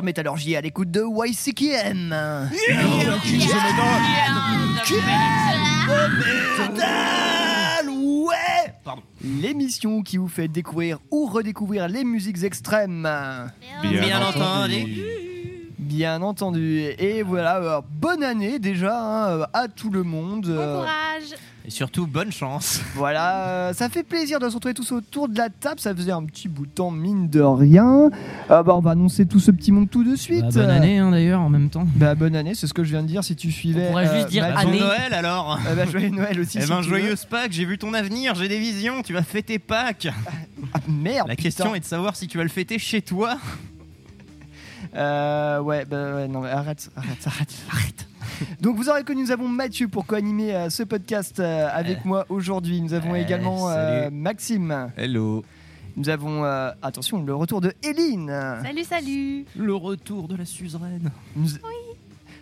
sur Métallurgie à l'écoute de Pardon. L'émission qui vous fait découvrir ou redécouvrir les musiques extrêmes. Bien, entendu. Bien entendu. Et voilà, euh, bonne année déjà hein, à tout le monde. Bon courage. Et surtout, bonne chance. Voilà, euh, ça fait plaisir de se retrouver tous autour de la table. Ça faisait un petit bout de temps, mine de rien. Euh, bah, on va annoncer tout ce petit monde tout de suite. Bah, bonne année hein, d'ailleurs en même temps. Bah, bonne année, c'est ce que je viens de dire si tu suivais. On pourrait juste dire Mathieu. Bon année. Noël alors Euh, bah, joyeux Noël aussi. Eh si ben, joyeuse Pâques, j'ai vu ton avenir, j'ai des visions, tu vas fêter Pâques. Ah, merde. La putain. question est de savoir si tu vas le fêter chez toi. Euh, ouais, bah ouais, non, mais arrête, arrête, arrête, arrête. Donc vous aurez connu, nous avons Mathieu pour co-animer euh, ce podcast euh, avec moi aujourd'hui. Nous avons Eh, également euh. Maxime. Hello. Nous avons, euh, attention, le retour de Eline. Salut, salut. Le retour de la suzeraine. Nous,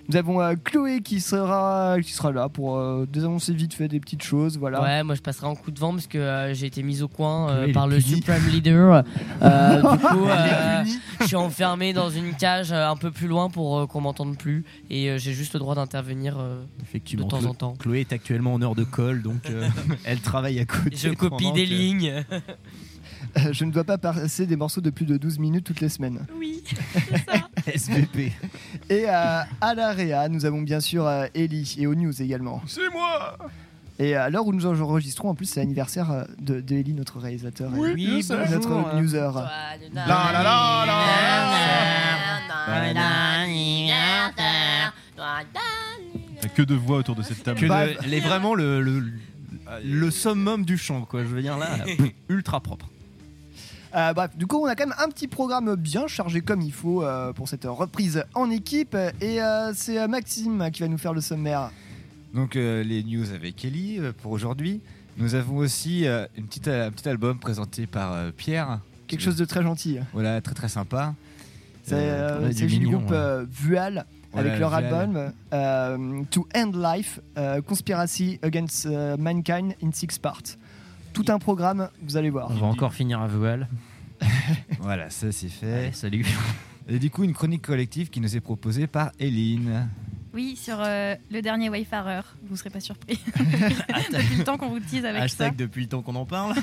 nous avons euh, Chloé qui sera, qui sera là pour euh, désannoncer vite fait des petites choses. Voilà. Ouais, moi je passerai en coup de vent parce que euh, j'ai été mise au coin euh, par le puni. Supreme Leader. Euh, du coup, euh, je suis enfermé dans une cage euh, un peu plus loin pour euh, qu'on m'entende plus et euh, j'ai juste le droit d'intervenir euh, de temps Chlo- en temps. Chloé est actuellement en heure de colle, donc euh, elle travaille à côté. Je copie des que- lignes. Euh, je ne dois pas passer des morceaux de plus de 12 minutes toutes les semaines. Oui. SVP. Et euh, à la Réa, nous avons bien sûr euh, Ellie et aux news également. C'est moi Et à l'heure où nous enregistrons, en plus, c'est l'anniversaire euh, de, de Ellie, notre réalisateur. et Oui, notre bonjour. newser. La la la la Que de voix autour de cette table. Que Bah, de- elle est vraiment le, le, le summum du chant, quoi. Je veux dire là, ultra propre. Euh, bref, du coup, on a quand même un petit programme bien chargé comme il faut euh, pour cette reprise en équipe. Et euh, c'est Maxime qui va nous faire le sommaire. Donc les news avec Ellie pour aujourd'hui. Nous avons aussi une petite, un petit album présenté par Pierre. Quelque chose de très gentil. Voilà, très très sympa. C'est du groupe ouais. euh, Vual Voilà, avec leur album To End Life, Conspiracy Against Mankind in Six Parts. Tout un programme, vous allez voir. On va encore finir à voile. Voilà, ça c'est fait. Allez, salut. Et du coup, une chronique collective qui nous est proposée par Eline. Oui, sur euh, le dernier Wayfarer. Vous serez pas surpris. Depuis le temps qu'on vous tease avec Hashtag depuis le temps qu'on en parle.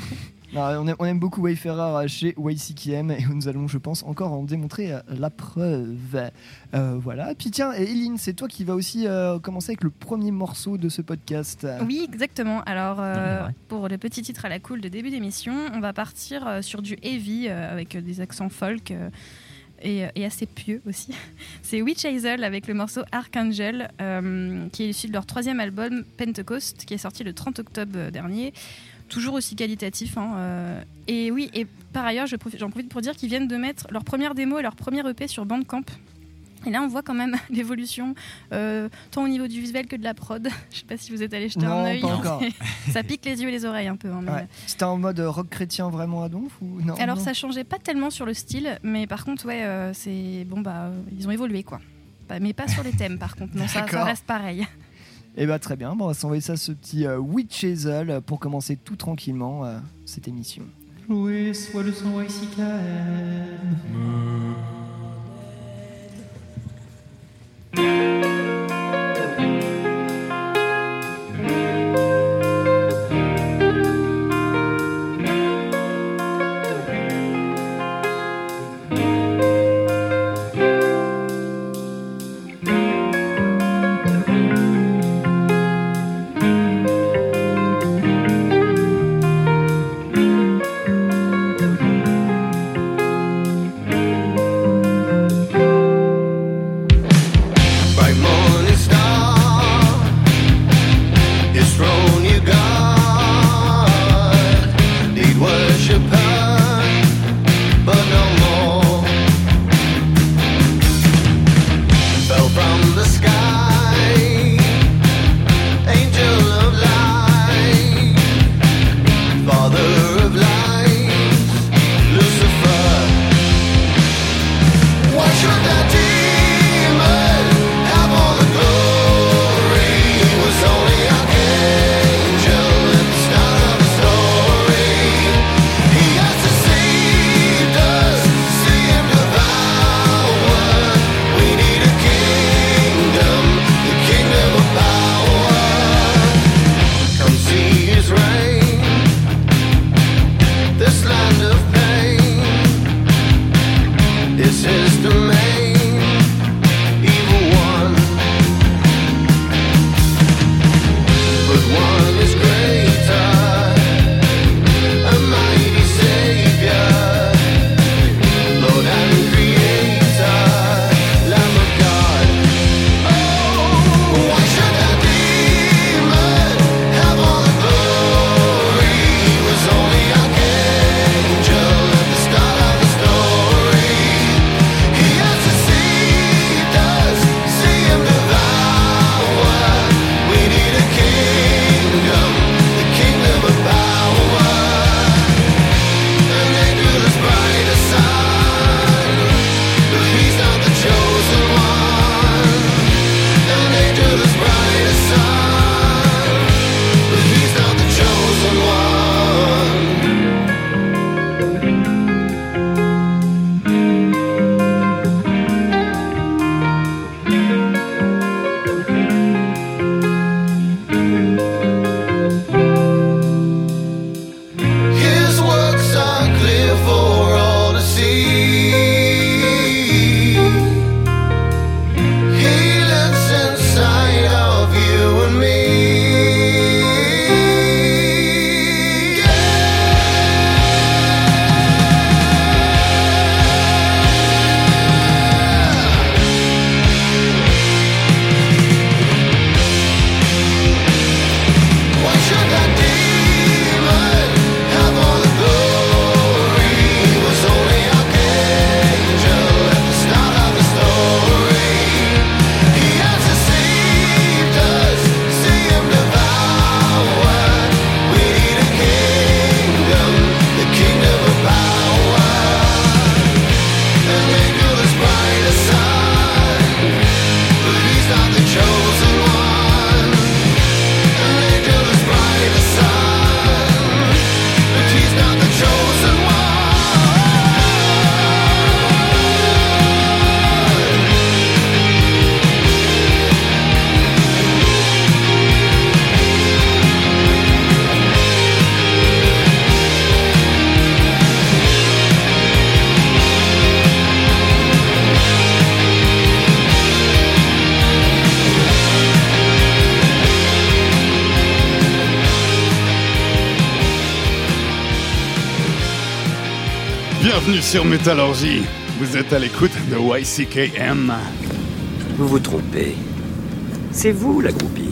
Non, on, aime, on aime beaucoup Wayfarer euh, chez YCKM et nous allons, je pense, encore en démontrer euh, la preuve. Euh, voilà. Puis tiens, et Eline, c'est toi qui vas aussi euh, commencer avec le premier morceau de ce podcast. Oui, exactement. Alors, euh, Non, pour le petit titre à la cool de début d'émission, on va partir euh, sur du heavy euh, avec des accents folk. Euh, et, assez pieux aussi. C'est Witch Hazel avec le morceau Archangel, euh, qui est issu de leur troisième album Pentecost, qui est sorti le 30 octobre dernier. Toujours aussi qualitatif. hein, euh. Et oui, et par ailleurs, j'en profite pour dire qu'ils viennent de mettre leur première démo et leur premier EP sur Bandcamp. Et là, on voit quand même l'évolution, euh, tant au niveau du visuel que de la prod. Je sais pas si vous êtes allé jeter Non, un œil. pas encore. ça pique les yeux et les oreilles un peu. hein, mais- Ouais. C'était en mode rock chrétien vraiment à donf ou non? Alors non ça changeait pas tellement sur le style, mais par contre ouais, euh, c'est bon bah euh, ils ont évolué quoi. Bah, mais pas sur les thèmes par contre, non ça, reste pareil. Eh bah très bien, bon, on va s'envoyer ça ce petit euh, Witch Hazel euh, pour commencer tout tranquillement euh, cette émission. Oui, soit le son YCKM. Sur Métallurgie. Vous êtes à l'écoute de YCKM. Vous vous trompez. C'est vous la groupie.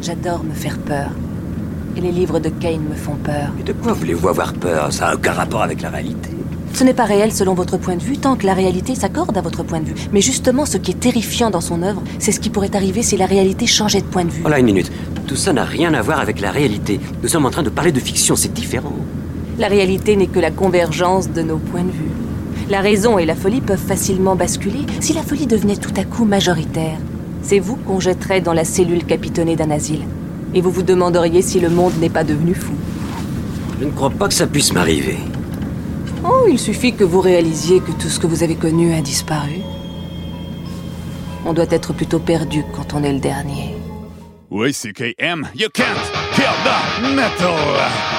J'adore me faire peur. Et les livres de Kane me font peur. Et de quoi voulez-vous avoir peur? Ça n'a aucun rapport avec la réalité. Ce n'est pas réel selon votre point de vue, tant que la réalité s'accorde à votre point de vue. Mais justement, ce qui est terrifiant dans son œuvre, c'est ce qui pourrait arriver si la réalité changeait de point de vue. Voilà une minute. Tout ça n'a rien à voir avec la réalité. Nous sommes en train de parler de fiction, c'est différent. La réalité n'est que la convergence de nos points de vue. La raison et la folie peuvent facilement basculer si la folie devenait tout à coup majoritaire. C'est vous qu'on jetterait dans la cellule capitonnée d'un asile. Et vous vous demanderiez si le monde n'est pas devenu fou. Je ne crois pas que ça puisse m'arriver. Oh, il suffit que vous réalisiez que tout ce que vous avez connu a disparu. On doit être plutôt perdu quand on est le dernier. YCKM, you can't kill the metal.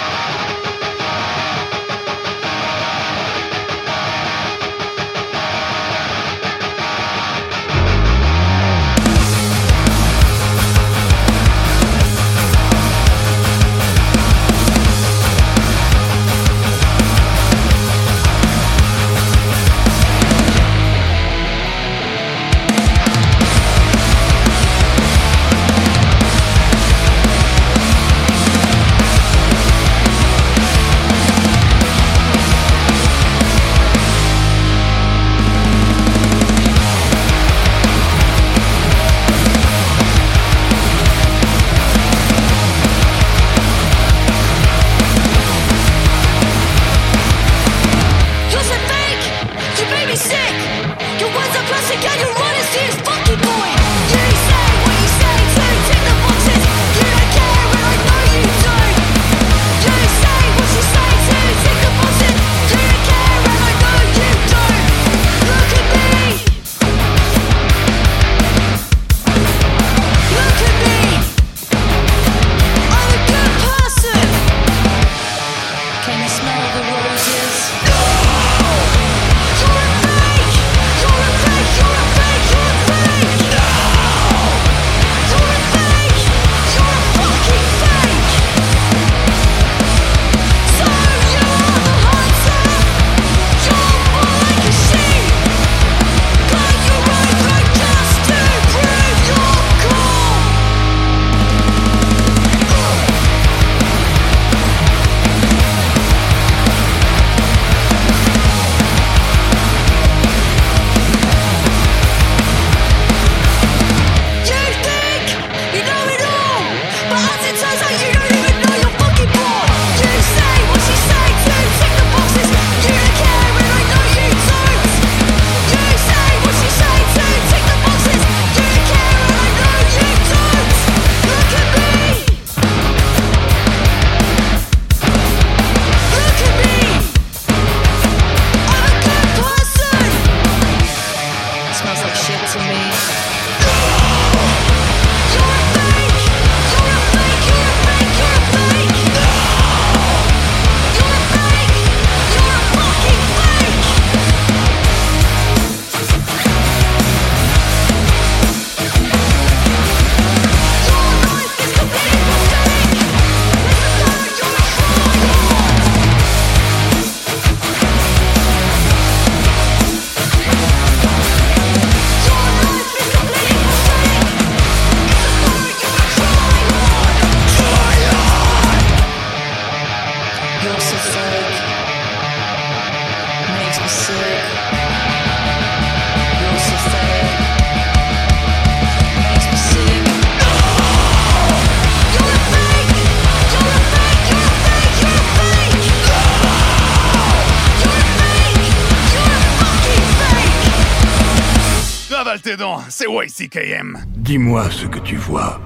Tes dents, c'est YCKM. Dis-moi ce que tu vois.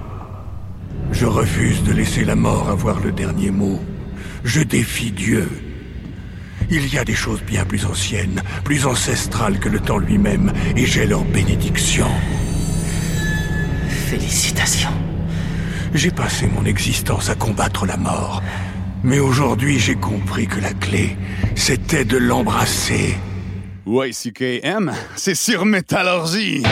Je refuse de laisser la mort avoir le dernier mot. Je défie Dieu. Il y a des choses bien plus anciennes, plus ancestrales que le temps lui-même, et j'ai leur bénédiction. Félicitations. J'ai passé mon existence à combattre la mort. Mais aujourd'hui, j'ai compris que la clé, c'était de l'embrasser. YCKM, c'est sur Métallurgie.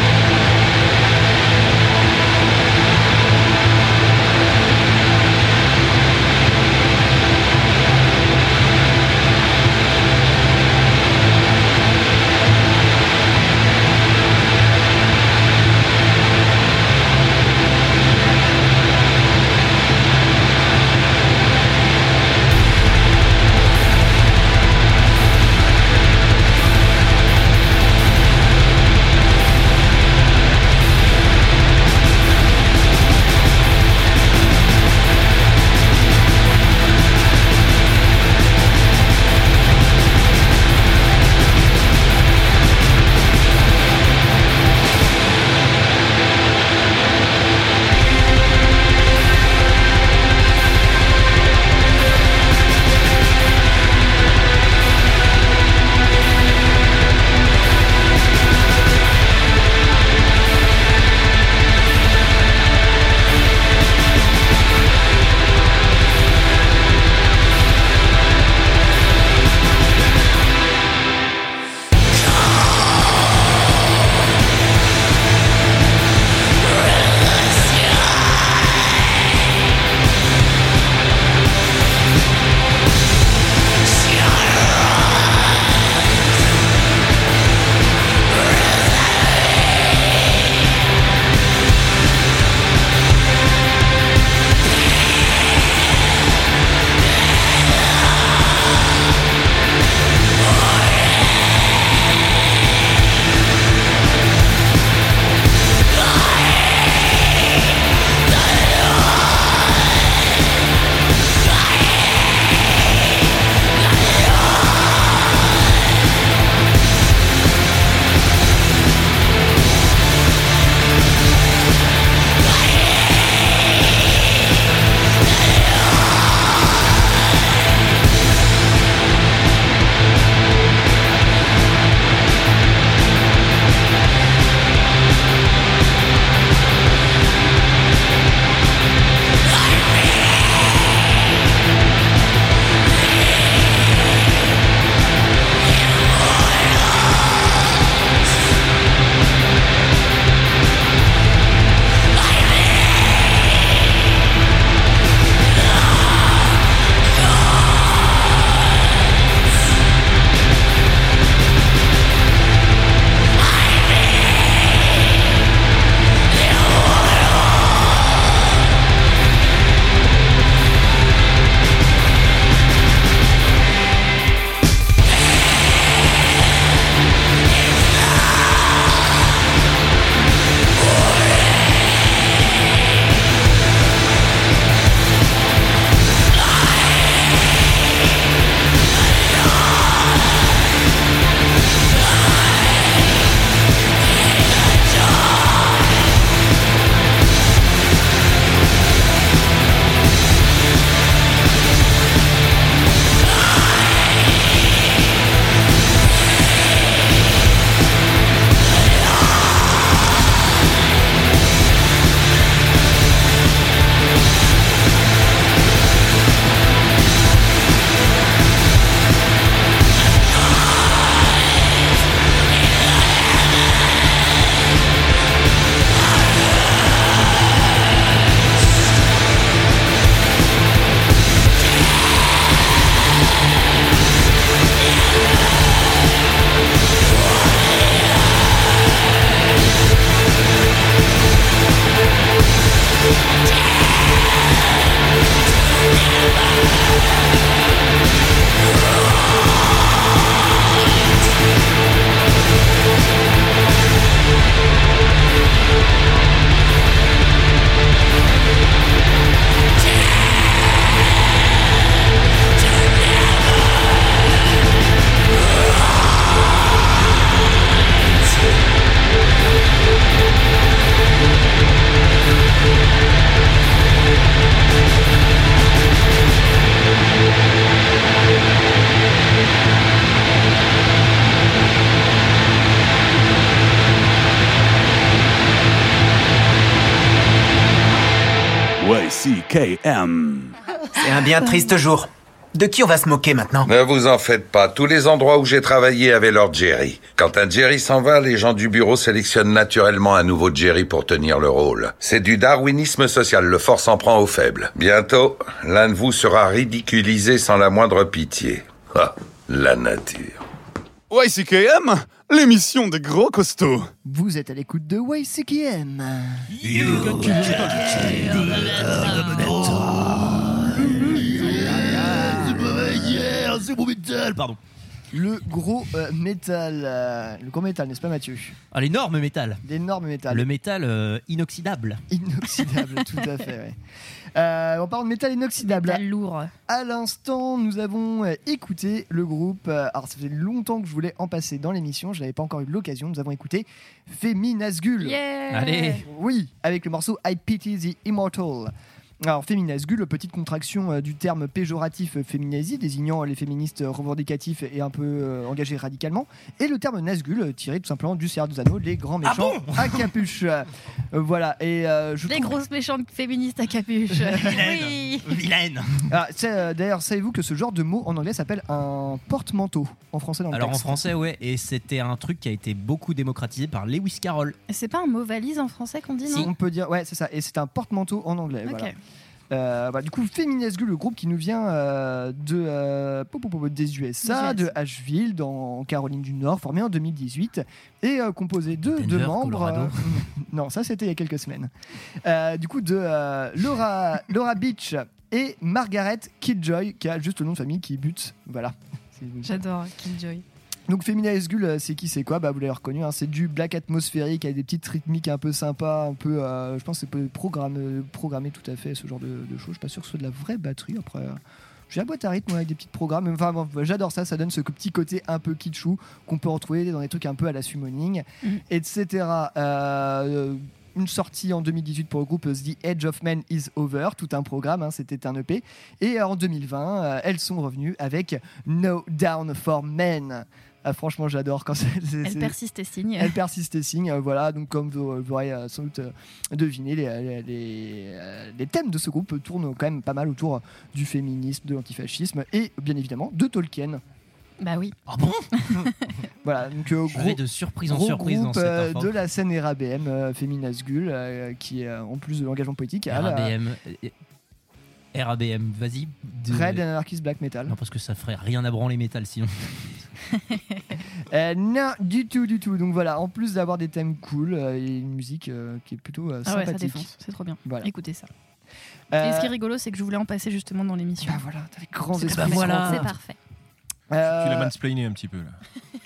Un triste jour. De qui on va se moquer maintenant? Ne vous en faites pas. Tous les endroits où j'ai travaillé avaient leur Jerry. Quand un Jerry s'en va, les gens du bureau sélectionnent naturellement un nouveau Jerry pour tenir le rôle. C'est du darwinisme social. Le fort s'en prend aux faibles. Bientôt, l'un de vous sera ridiculisé sans la moindre pitié. Ah, la nature. YCKM, l'émission des gros costauds. Vous êtes à l'écoute de YCKM. C'est métal, pardon. Le gros euh, métal. euh, le gros métal, n'est-ce pas Mathieu? Ah, l'énorme métal. L'énorme métal. Le métal euh, inoxydable. Inoxydable, tout à fait. ouais. Euh, on parle de métal inoxydable. Métal lourd. À l'instant, nous avons euh, écouté le groupe. euh, alors, ça fait longtemps que je voulais en passer dans l'émission. Je n'avais pas encore eu l'occasion. Nous avons écouté Féminasgul. Yeah Allez. Oui, avec le morceau I Pity the Immortal. Alors, féminasgul, petite contraction euh, du terme péjoratif féminazie, désignant les féministes revendicatifs et un peu euh, engagés radicalement, et le terme nasgul, euh, tiré tout simplement du Seigneur des Anneaux, les grands méchants à capuche. Euh, voilà, et euh, je Les trouve- grosses méchantes féministes à capuche. oui. Vilaine. Ah, euh, D'ailleurs, savez-vous que ce genre de mot en anglais s'appelle un porte-manteau en français dans le Alors en français, ouais, et c'était un truc qui a été beaucoup démocratisé par Lewis Carroll. C'est pas un mot valise en français qu'on dit, Si, non on peut dire, ouais, c'est ça. Et c'est un porte-manteau en anglais. Ok. Voilà. Euh, bah, du coup, Féminesgu, le groupe qui nous vient euh, de, euh, des USA, de Asheville, dans en Caroline du Nord, formé en 2018 et euh, composé de Denver, deux membres. Euh, non, ça c'était il y a quelques semaines. Euh, du coup, de euh, Laura, Laura Beach et Margaret Kidjoy, qui a juste le nom de famille qui bute. Voilà. J'adore Killjoy. Donc Femina Esgul, euh, c'est qui, c'est quoi? Bah vous l'avez reconnu, hein, c'est du black atmosphérique avec des petites rythmiques un peu sympas, un peu, euh, je pense que c'est programmé, programmé tout à fait ce genre de, de choses. Je suis pas sûr que ce soit de la vraie batterie. Après, euh, j'ai la boîte à rythme ouais, avec des petits programmes. Enfin, bon, j'adore ça. Ça donne ce petit côté un peu kitschou qu'on peut retrouver dans des trucs un peu à la summoning, Mhm. etc. Euh, une sortie en 2018 pour le groupe euh, The Edge of Man is Over, tout un programme, hein, c'était un EP. Et euh, en 2020, euh, elles sont revenues avec No Down for Men. Ah, franchement, j'adore quand c'est. Elle persiste et signe. Elle persiste et signe. euh, voilà, donc comme vous, vous aurez euh, sans doute euh, deviné, les, les- les, les thèmes de ce groupe tournent quand même pas mal autour du féminisme, de l'antifascisme et bien évidemment de Tolkien. Bah oui. Ah bon Voilà, donc euh, gros, de surprise en gros surprise dans groupe euh, de la scène RABM, euh, Féminasgul, euh, qui euh, en plus de l'engagement politique la RABM. RABM, vas-y. de- Red Anarchist Black Metal. Non, parce que ça ferait rien à branler métal sinon. Euh, non, du tout, du tout. Donc voilà, en plus d'avoir des thèmes cool euh, et une musique euh, qui est plutôt euh, Ah ouais, ça sympathique. défonce. C'est trop bien. Voilà. Écoutez ça. Euh, Et ce qui est rigolo, c'est que je voulais en passer justement dans l'émission. Bah voilà, t'as les grands esprits. parfait. voilà. C'est parfait. Euh, Tu l'as mansplainé un petit peu là.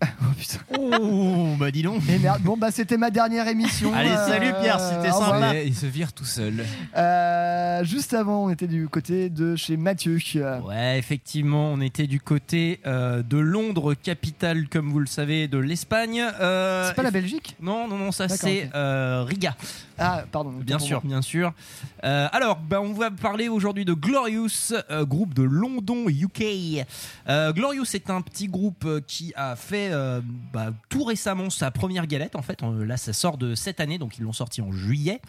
Oh putain. Oh, bah dis donc. Et merde, bon bah c'était ma dernière émission. Allez, euh, salut Pierre, c'était sympa. Et il se vire tout seul. Euh, juste avant, on était du côté de chez Mathieu. Ouais, effectivement, on était du côté euh, de Londres, capitale, comme vous le savez, de l'Espagne. Euh, C'est pas la Belgique Non, non, non, ça c'est euh, Riga. Ah, pardon. Bien sûr, bien sûr. Euh, alors, bah, on va parler aujourd'hui de Glorious, euh, groupe de London, UK. Euh, Glorious est un petit groupe qui a fait euh, bah, tout récemment sa première galette. En fait, Euh, là, ça sort de cette année, donc ils l'ont sorti en juillet.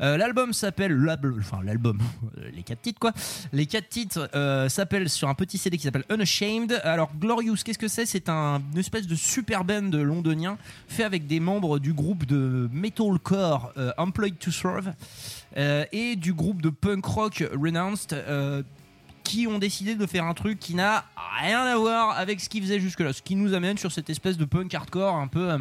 Euh, l'album s'appelle, enfin l'album, les quatre titres quoi. Les quatre titres s'appellent sur un petit CD qui s'appelle Unashamed. Alors Glorious, qu'est-ce que c'est? C'est un, une espèce de super band londonien fait avec des membres du groupe de metalcore Employed to Serve et du groupe de punk rock Renounced. Qui ont décidé de faire un truc qui n'a rien à voir avec ce qu'ils faisaient jusque-là, ce qui nous amène sur cette espèce de punk hardcore un peu, euh,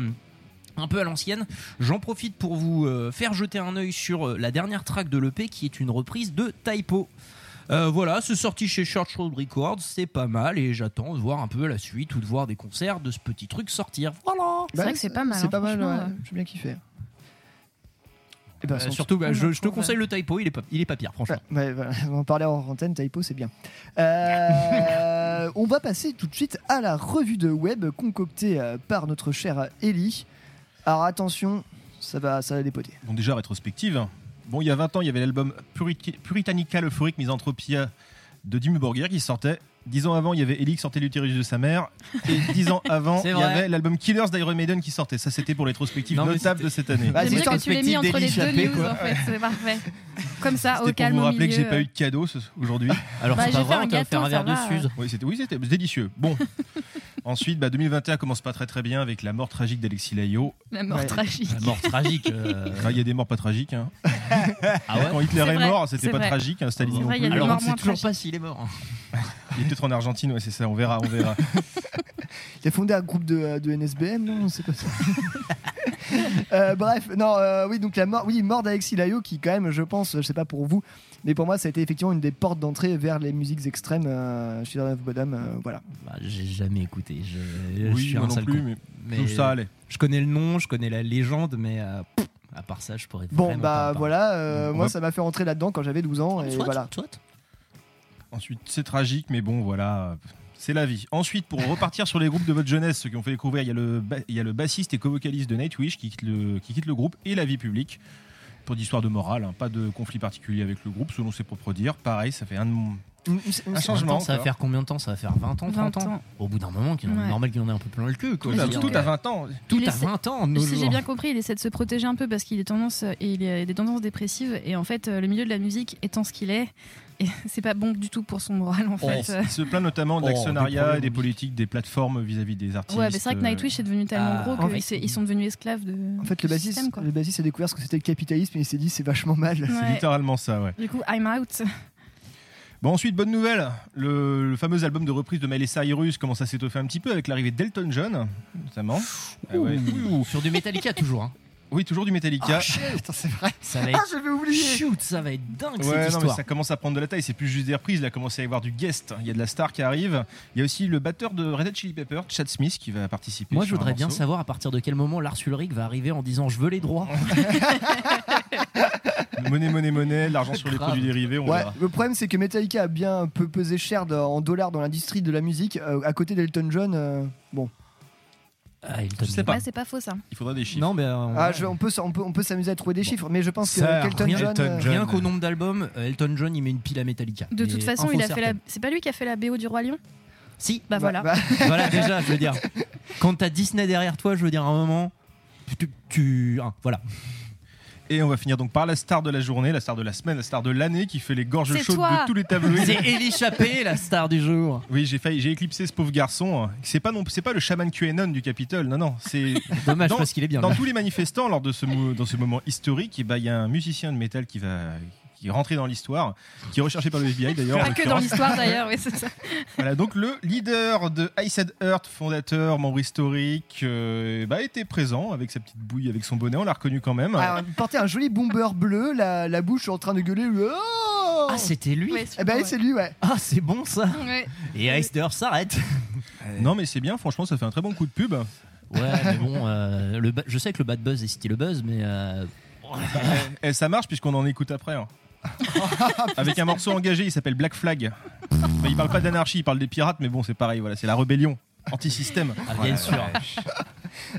un peu à l'ancienne. J'en profite pour vous euh, faire jeter un œil sur euh, la dernière track de l'EP qui est une reprise de Typo. Euh, voilà, c'est sorti chez Church Road Records, c'est pas mal et j'attends de voir un peu la suite ou de voir des concerts de ce petit truc sortir. Voilà. C'est vrai que c'est pas mal, C'est hein, pas mal, ouais. euh. J'ai bien kiffé. Et bah, Euh, sans- surtout, bah, je, je te conseille le Typo, il est pas, il est pas pire, franchement. Ouais, voilà. On en parlait en antenne, Typo, c'est bien. Euh, on va passer tout de suite à la revue de web concoctée euh, par notre cher Ellie. Alors attention, ça va, ça va dépoter. Bon, déjà, rétrospective. Bon, il y a 20 ans, il y avait l'album Purit- Puritanica Euphoric Misanthropia de Dimmu Borgir qui sortait. Dix ans avant, il y avait Elix sortait l'utérus de sa mère. Et dix ans avant, il y avait l'album Killers d'Iron Maiden qui sortait. Ça, c'était pour les rétrospectives notables de cette année. Bah, c'est bien que tu l'aies mis entre les deux news quoi. en fait, c'est parfait. Comme ça, au C'était pour calme vous rappeler que j'ai pas eu de cadeau aujourd'hui. Alors Bah, c'est pas vrai, un on t'a offert un verre de. Suze. Oui, c'était oui, c'était délicieux. Bon. Ensuite, bah, 2021 commence pas très très bien avec la mort tragique d'Alexis Layo. La mort Ouais. tragique. La mort tragique. euh, Il y a des morts pas tragiques. hein. Ah ouais Quand Hitler C'est est vrai, mort, c'était c'est pas vrai. tragique. hein, Staline C'est non vrai, il y a plus. des Alors on morts sait moins toujours tragiques. pas s'il est mort. Il est peut-être en Argentine, ouais, c'est ça. On verra, on verra. Il a fondé un groupe de, de NSBM, non C'est pas ça? Euh, bref, non, euh, oui, donc la mort, oui, mort d'Alexis Layo, qui quand même, je pense, je sais pas pour vous, mais pour moi, ça a été effectivement une des portes d'entrée vers les musiques extrêmes euh, chez Dave Bodham. euh, voilà. Bah, J'ai jamais écouté. Je, je Oui, suis moi un non plus, mais, Mais tout ça allait? Je connais le nom, je connais la légende, mais euh, pff, à part ça, je pourrais Bon, bah voilà, euh, moi, ça m'a fait rentrer là-dedans quand j'avais 12 ans, et Soit, voilà. soit. Ensuite, c'est tragique, mais bon, voilà. C'est la vie. Ensuite, pour repartir sur les groupes de votre jeunesse, ceux qui ont fait découvrir, il y a le, bassiste et co-vocaliste de Nightwish qui quitte, le, qui quitte le groupe et la vie publique. Pour d'histoire de morale, hein, pas de conflit particulier avec le groupe, selon ses propres dires. Pareil, ça fait un, un En changement. ça va faire combien de temps? Ça va faire 20 ans, 30 20 ans ans. Au bout d'un moment, Ouais. normal qu'il en ait un peu plein le cul. Quoi. Tout, à- tout à euh, 20 ans. Tout Il à essaie- 20 ans, nos Si j'ai bien compris, il essaie de se protéger un peu parce qu'il est tendance, et il a des tendances dépressives et en fait, euh, le milieu de la musique étant ce qu'il est, c'est pas bon du tout pour son moral en Il fait. se- il se plaint notamment de Oh, des l'actionnariat problèmes et des politiques des plateformes vis-à-vis des artistes. Ouais, mais c'est vrai que euh, Nightwish est devenu tellement Ah, gros en qu'ils fait- sont devenus esclaves de. En fait, le bassiste, système, quoi. le bassiste a découvert ce que c'était le capitalisme et il s'est dit c'est vachement mal. C'est littéralement ça, ouais. Du coup, I'm out. Bon, ensuite, bonne nouvelle. Le, le fameux album de reprise de Miley Cyrus commence à s'étoffer un petit peu avec l'arrivée d'Elton John, notamment. Ah ouais. Sur du Metallica toujours. hein. Oui, toujours du Metallica. Putain, c'est vrai. Ça va Ah, être j'avais oublié. shoot, ça va être dingue Ouais, cette non, mais histoire. ça commence à prendre de la taille. C'est plus juste des reprises. Il a commencé à y avoir du guest. Il y a de la star qui arrive. Il y a aussi le batteur de Red Hot Chili Pepper, Chad Smith, qui va participer. Moi, je voudrais bien savoir à partir de quel moment Lars Ulrich va arriver en disant je veux les droits. Monnaie, monnaie, monnaie, l'argent sur les Grave. produits dérivés, on Ouais, verra. le problème c'est que Metallica a bien un peu pesé cher en dollars dans l'industrie de la musique. euh, à côté d'Elton John, euh, bon. Ah, Elton Je sais John. pas. Ouais, c'est pas faux ça. Il faudra des chiffres. Non, mais euh, Ah, je- on peut, s- on peut, on peut s'amuser à trouver des chiffres, mais je pense que Ça, qu'Elton rien, John. Elton euh, John. Rien qu'au nombre d'albums, euh, Elton John il met une pile à Metallica. De Mais toute façon, info il a fait la. certaine. C'est pas lui qui a fait la BO du Roi Lion? Si, Bah, bah, voilà. bah, voilà déjà, je veux dire. Quand t'as Disney derrière toi, je veux dire à un moment, tu, tu- ah, voilà. Et on va finir donc par la star de la journée, la star de la semaine, la star de l'année qui fait les gorges chaudes toi. de tous les tabloïds. C'est Elie Chappé, la star du jour. Oui, j'ai failli, j'ai éclipsé ce pauvre garçon. C'est pas non, c'est pas le chaman QAnon du Capitole, non, non. C'est Dommage Dans- parce qu'il est bien. dans là. tous les manifestants lors de ce, dans ce moment historique. Et bah, il y a un musicien de métal qui va qui est rentré dans l'histoire, qui est recherché par le FBI d'ailleurs. Pas que dans l'histoire d'ailleurs, oui, c'est ça. Voilà, donc le leader de Ice and Earth, fondateur, membre historique, euh, bah, était présent avec sa petite bouille, avec son bonnet, on l'a reconnu quand même. ah, il portait un joli bomber bleu, la, la bouche en train de gueuler. Oh Ah, c'était lui Ouais, Eh ben, ouais. c'est lui, ouais. Ah, c'est bon ça. Ouais. Et Ice Earth s'arrête. Non mais c'est bien, franchement ça fait un très bon coup de pub. Ouais, mais bon, euh, le je sais que le bad buzz est cité le buzz, mais euh, Et ça marche puisqu'on en écoute après. hein. Avec un morceau engagé, il s'appelle Black Flag. Bah, il parle pas d'anarchie, il parle des pirates, mais bon c'est pareil, voilà, c'est la rébellion. Anti-système. ah, bien sûr.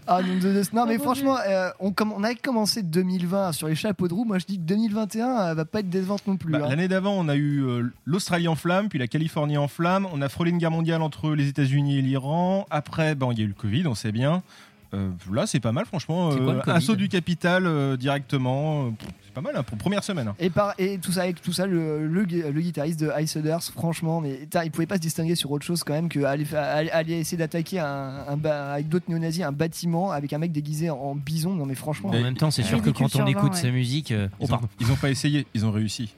Ah, nom de non, mais franchement, euh, on, comm- on avait commencé 2020 sur les chapeaux de roue. Moi, je dis que 2021 euh, va pas être décevante non plus. Bah, hein. L'année d'avant, on a eu euh, l'Australie en flamme, puis la Californie en flamme. On a frôlé une guerre mondiale entre les États-Unis et l'Iran. Après, bah, il y a eu le Covid, on sait bien. Euh, là, c'est pas mal, franchement. C'est quoi, le Covid assaut du capital euh, directement. Euh, pff, pas mal hein, pour première semaine. hein. Et, par, et tout ça avec tout ça, le, le, gui- le guitariste de Ice Others, franchement, mais putain, il pouvait pas se distinguer sur autre chose quand même que aller, fa- aller, aller essayer d'attaquer un, un ba- avec d'autres néo-nazis un bâtiment avec un mec déguisé en, bison. Non mais franchement, En même temps, c'est sûr que Ridicule quand on sur écoute vingt, sa ouais. musique, euh, oh, Ils, ont, pardon, ils ont pas essayé, ils ont réussi.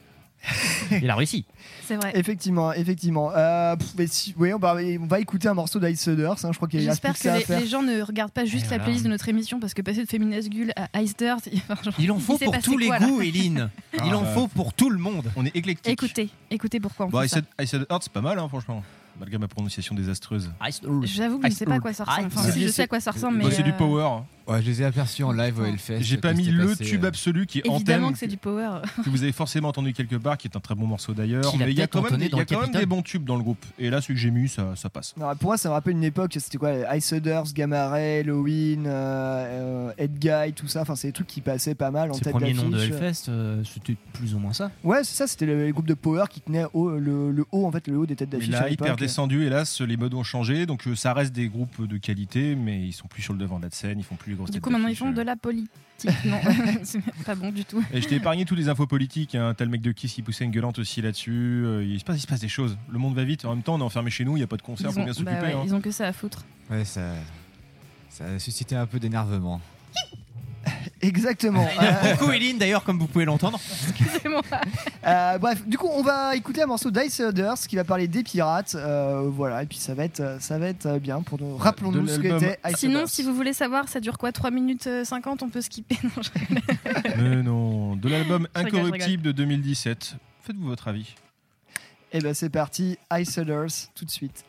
il a réussi. C'est vrai. effectivement, effectivement. Euh, pff, mais si- oui, on, va, on va écouter un morceau d'Ice Others. hein, je crois qu'il y a J'espère que les, gens ne regardent pas juste Et la voilà. playlist de notre émission parce que passer de Féminas Gull à Ice Dirt, enfin, genre, Il en faut s'est pour passé tous les quoi, là goûts, Eline. Il en Ah, faut pour tout le monde. On est éclectique. Écoutez, écoutez pourquoi on Bon, fait I ça. said, I said Earth, c'est pas mal, hein, franchement. Malgré ma prononciation désastreuse. Ice Earth. J'avoue que je ne sais pas à quoi ça ressemble. Enfin, Ice si je Earth. sais à quoi ça ressemble, Bah, mais. c'est du euh, power. hein. Ouais, je les ai aperçus en live au Hellfest. J'ai pas mis le passé, tube euh. absolu qui est Évidemment Anthem, que c'est du power. que vous avez forcément entendu quelque part, qui est un très bon morceau d'ailleurs. Mais il y a quand même, des, il y dans a le quand même Capitole. des bons tubes dans le groupe. Et là, celui que j'ai mis, ça, ça passe. Non, pour moi, ça me rappelle une époque, c'était quoi Ice Hudders, Gamma Ray, Halloween, euh, euh, Head Guy, tout ça. Enfin, c'est des trucs qui passaient pas mal en C'est le tête premier nom de d'affiche. Hellfest, euh, c'était plus ou moins ça. Ouais, c'est ça, c'était le- les groupes de Power qui tenaient haut, le, le haut, en fait, le haut des têtes d'affiche. là, hyper descendu, hélas, les modes ont changé. Donc euh, ça reste des groupes de qualité, mais ils sont plus sur le devant de la scène, ils font plus grosses Du coup, maintenant, ils font euh. de la politique. Non, c'est pas bon du tout. Et je t'ai épargné tous les infos politiques. Hein. T'as le mec de Kiss qui poussait une gueulante aussi là-dessus. Euh, il, se passe, il se passe des choses. Le monde va vite. En même temps, on est enfermé chez nous. Il n'y a pas de concert. Ils ont, bien bah s'occuper. ouais, hein. ils ont que ça à foutre. Ouais, ça, ça a suscité un peu d'énervement. Exactement. Il y a Euh, beaucoup Eileen d'ailleurs, comme vous pouvez l'entendre. Excusez-moi. euh, bref, du coup, on va écouter un morceau d'Ice Hudders qui va parler des pirates. euh, voilà, et puis ça va être, ça va être bien pour nous. Rappelons-nous ce qu'était Ice Sinon, si vous voulez savoir, ça dure quoi 3 minutes euh, 50 On peut skipper. Non, je. Mais non. De l'album Incorruptible de 2017. Faites-vous votre avis. Et ben c'est parti, Ice Hudders, tout de suite.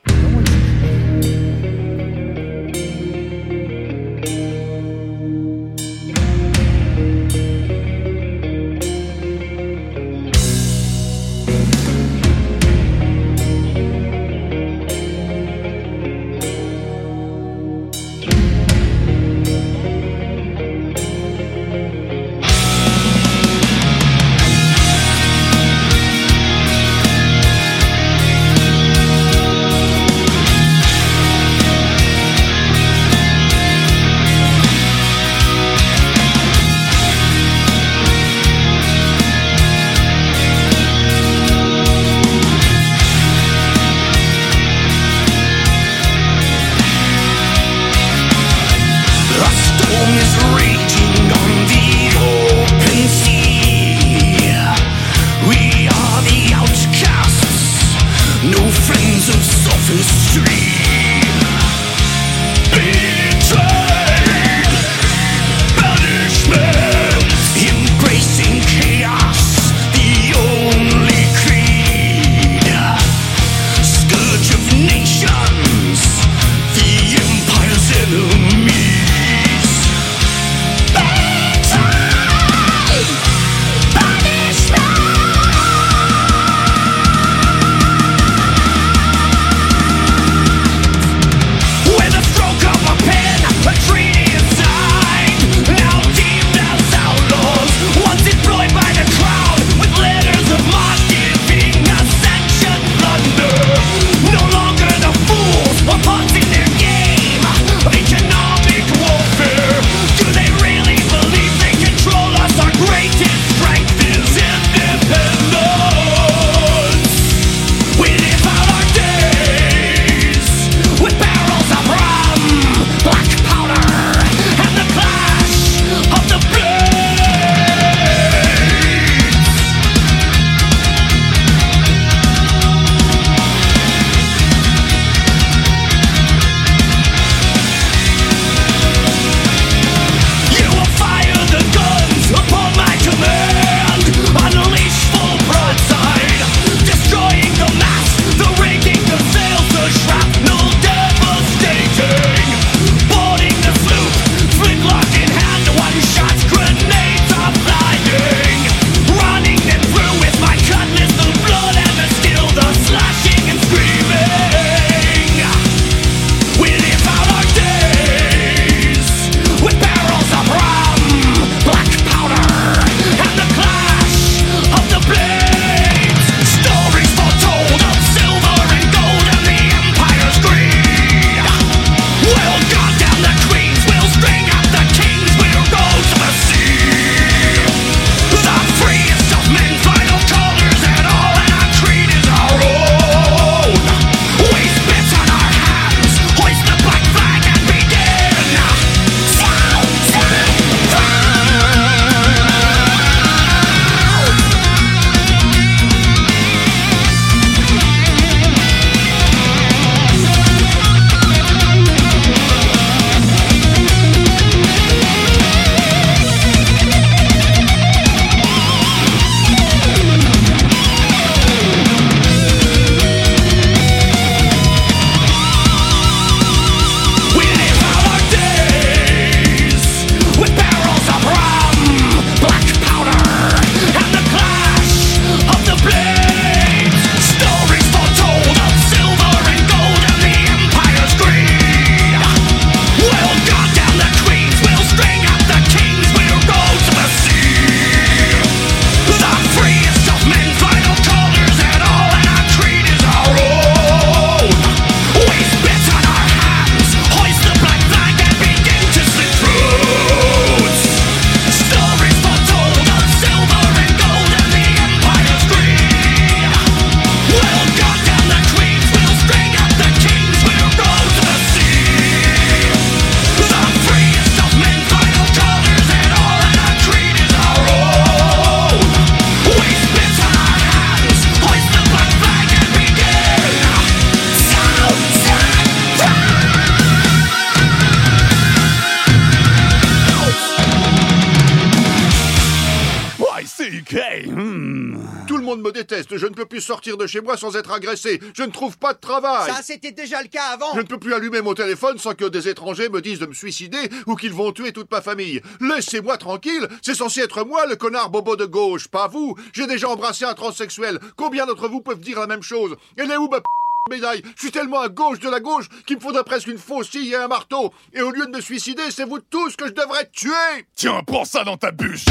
Sortir de chez moi sans être agressé. Je ne trouve pas de travail. Ça, c'était déjà le cas avant. Je ne peux plus allumer mon téléphone sans que des étrangers me disent de me suicider ou qu'ils vont tuer toute ma famille. Laissez-moi tranquille. C'est censé être moi, le connard bobo de gauche, pas vous. J'ai déjà embrassé un transsexuel. Combien d'entre vous peuvent dire la même chose? Elle est où ma p- médaille? Je suis tellement à gauche de la gauche qu'il me faudrait presque une faucille et un marteau. Et au lieu de me suicider, c'est vous tous que je devrais tuer. Tiens, prends ça dans ta bûche.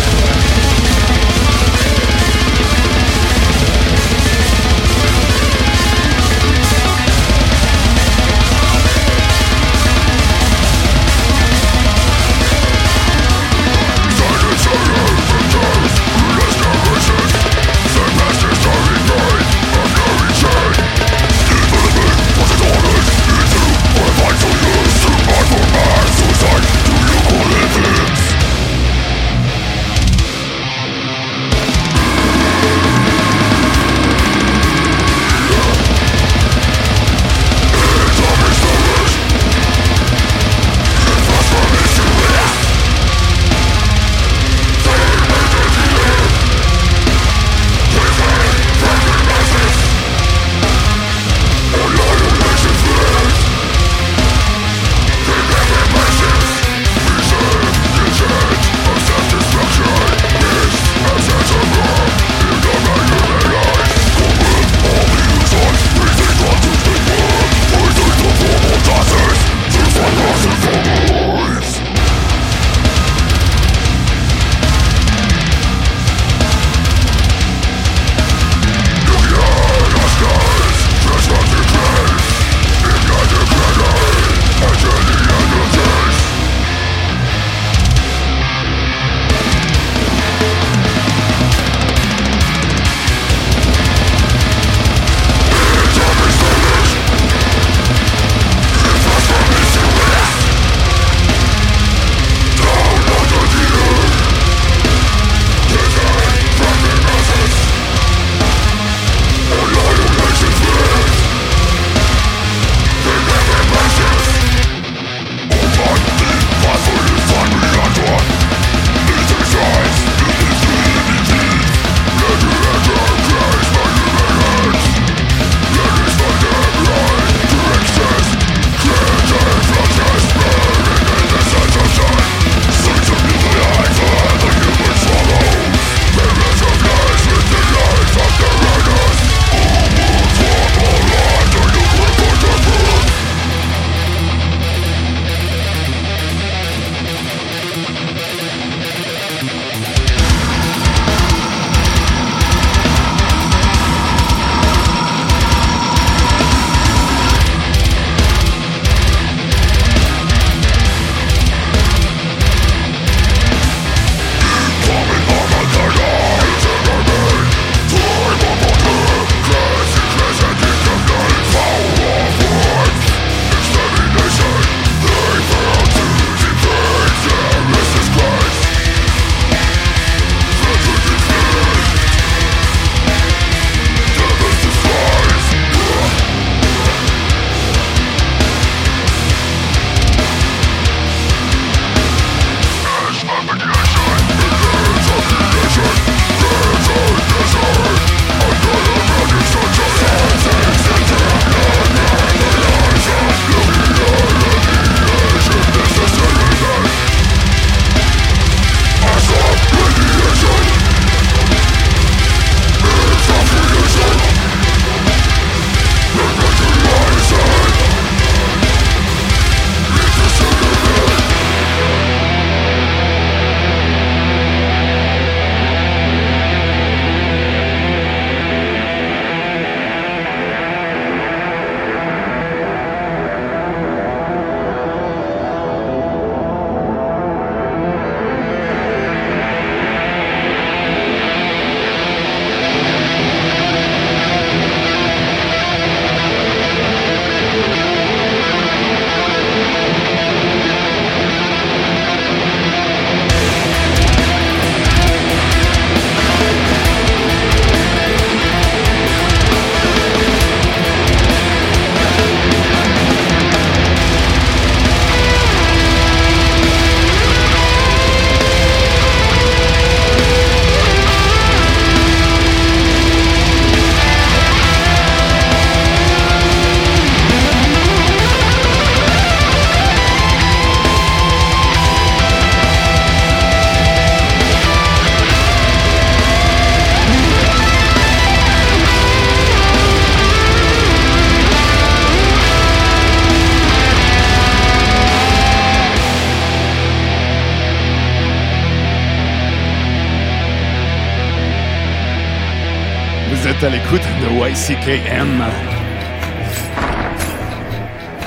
De YCKM.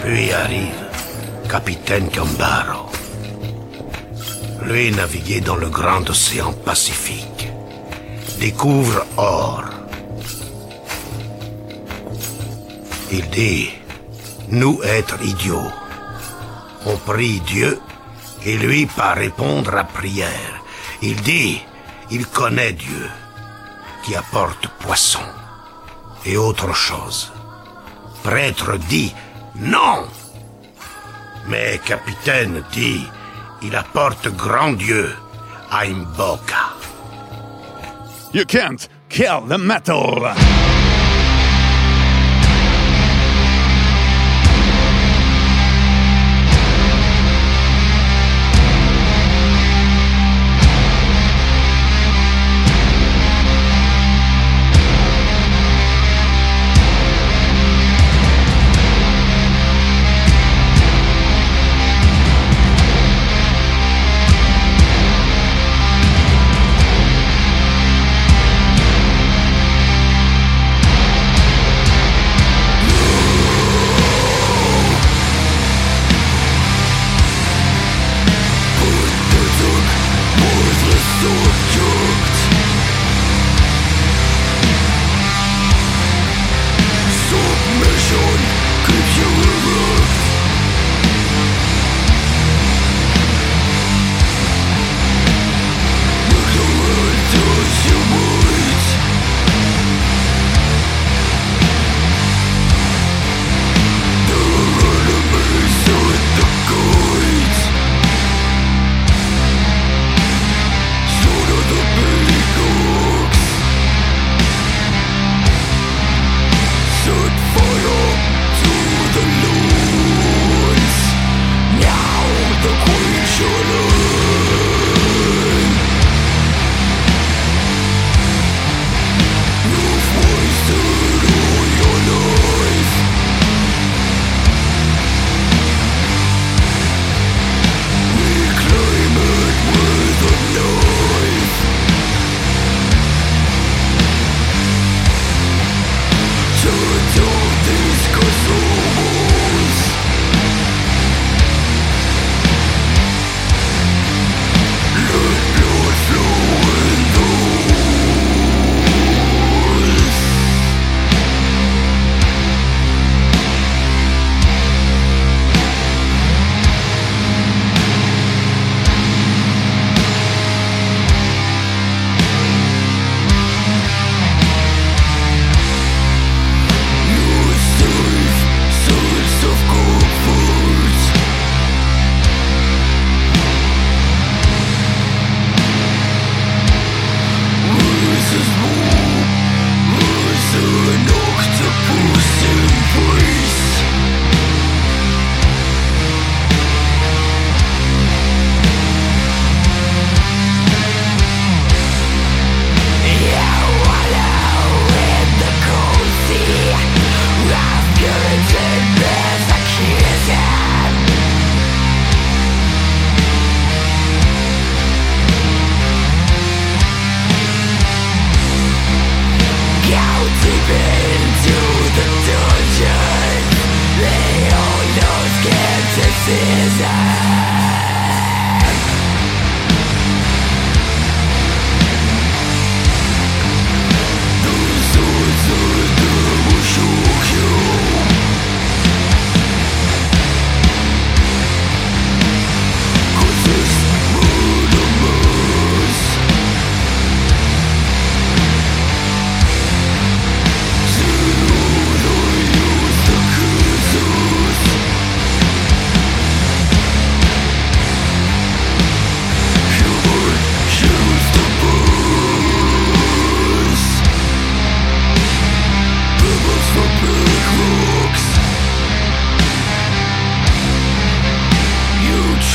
Puis arrive Capitaine Gambaro. Lui naviguait dans le grand océan Pacifique. Découvre or. Il dit, nous être idiots. On prie Dieu et lui pas répondre à prière. Il dit, il connaît Dieu qui apporte poisson et autre chose. Prêtre dit, non. Mais capitaine dit, il apporte grand Dieu à Imboka. You can't kill the metal.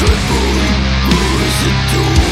tremble, or it doomed?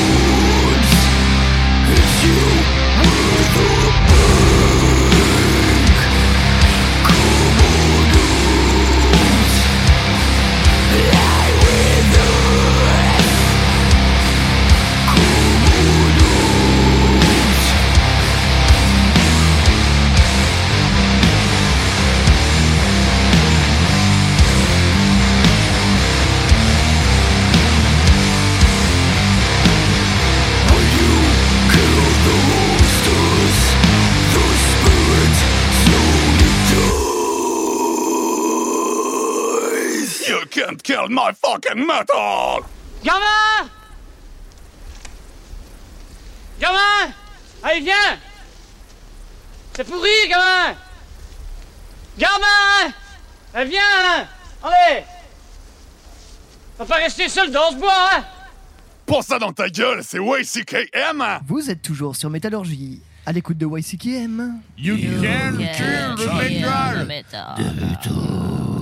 My fucking metal! Gamin Gamin Allez, viens! C'est pourri, gamin Gamin Allez, viens! Allez! Va pas rester seul dans ce bois, hein! Pour ça dans ta gueule, c'est YCKM! Vous êtes toujours sur Métallurgie, à l'écoute de YCKM. You can kill the metal.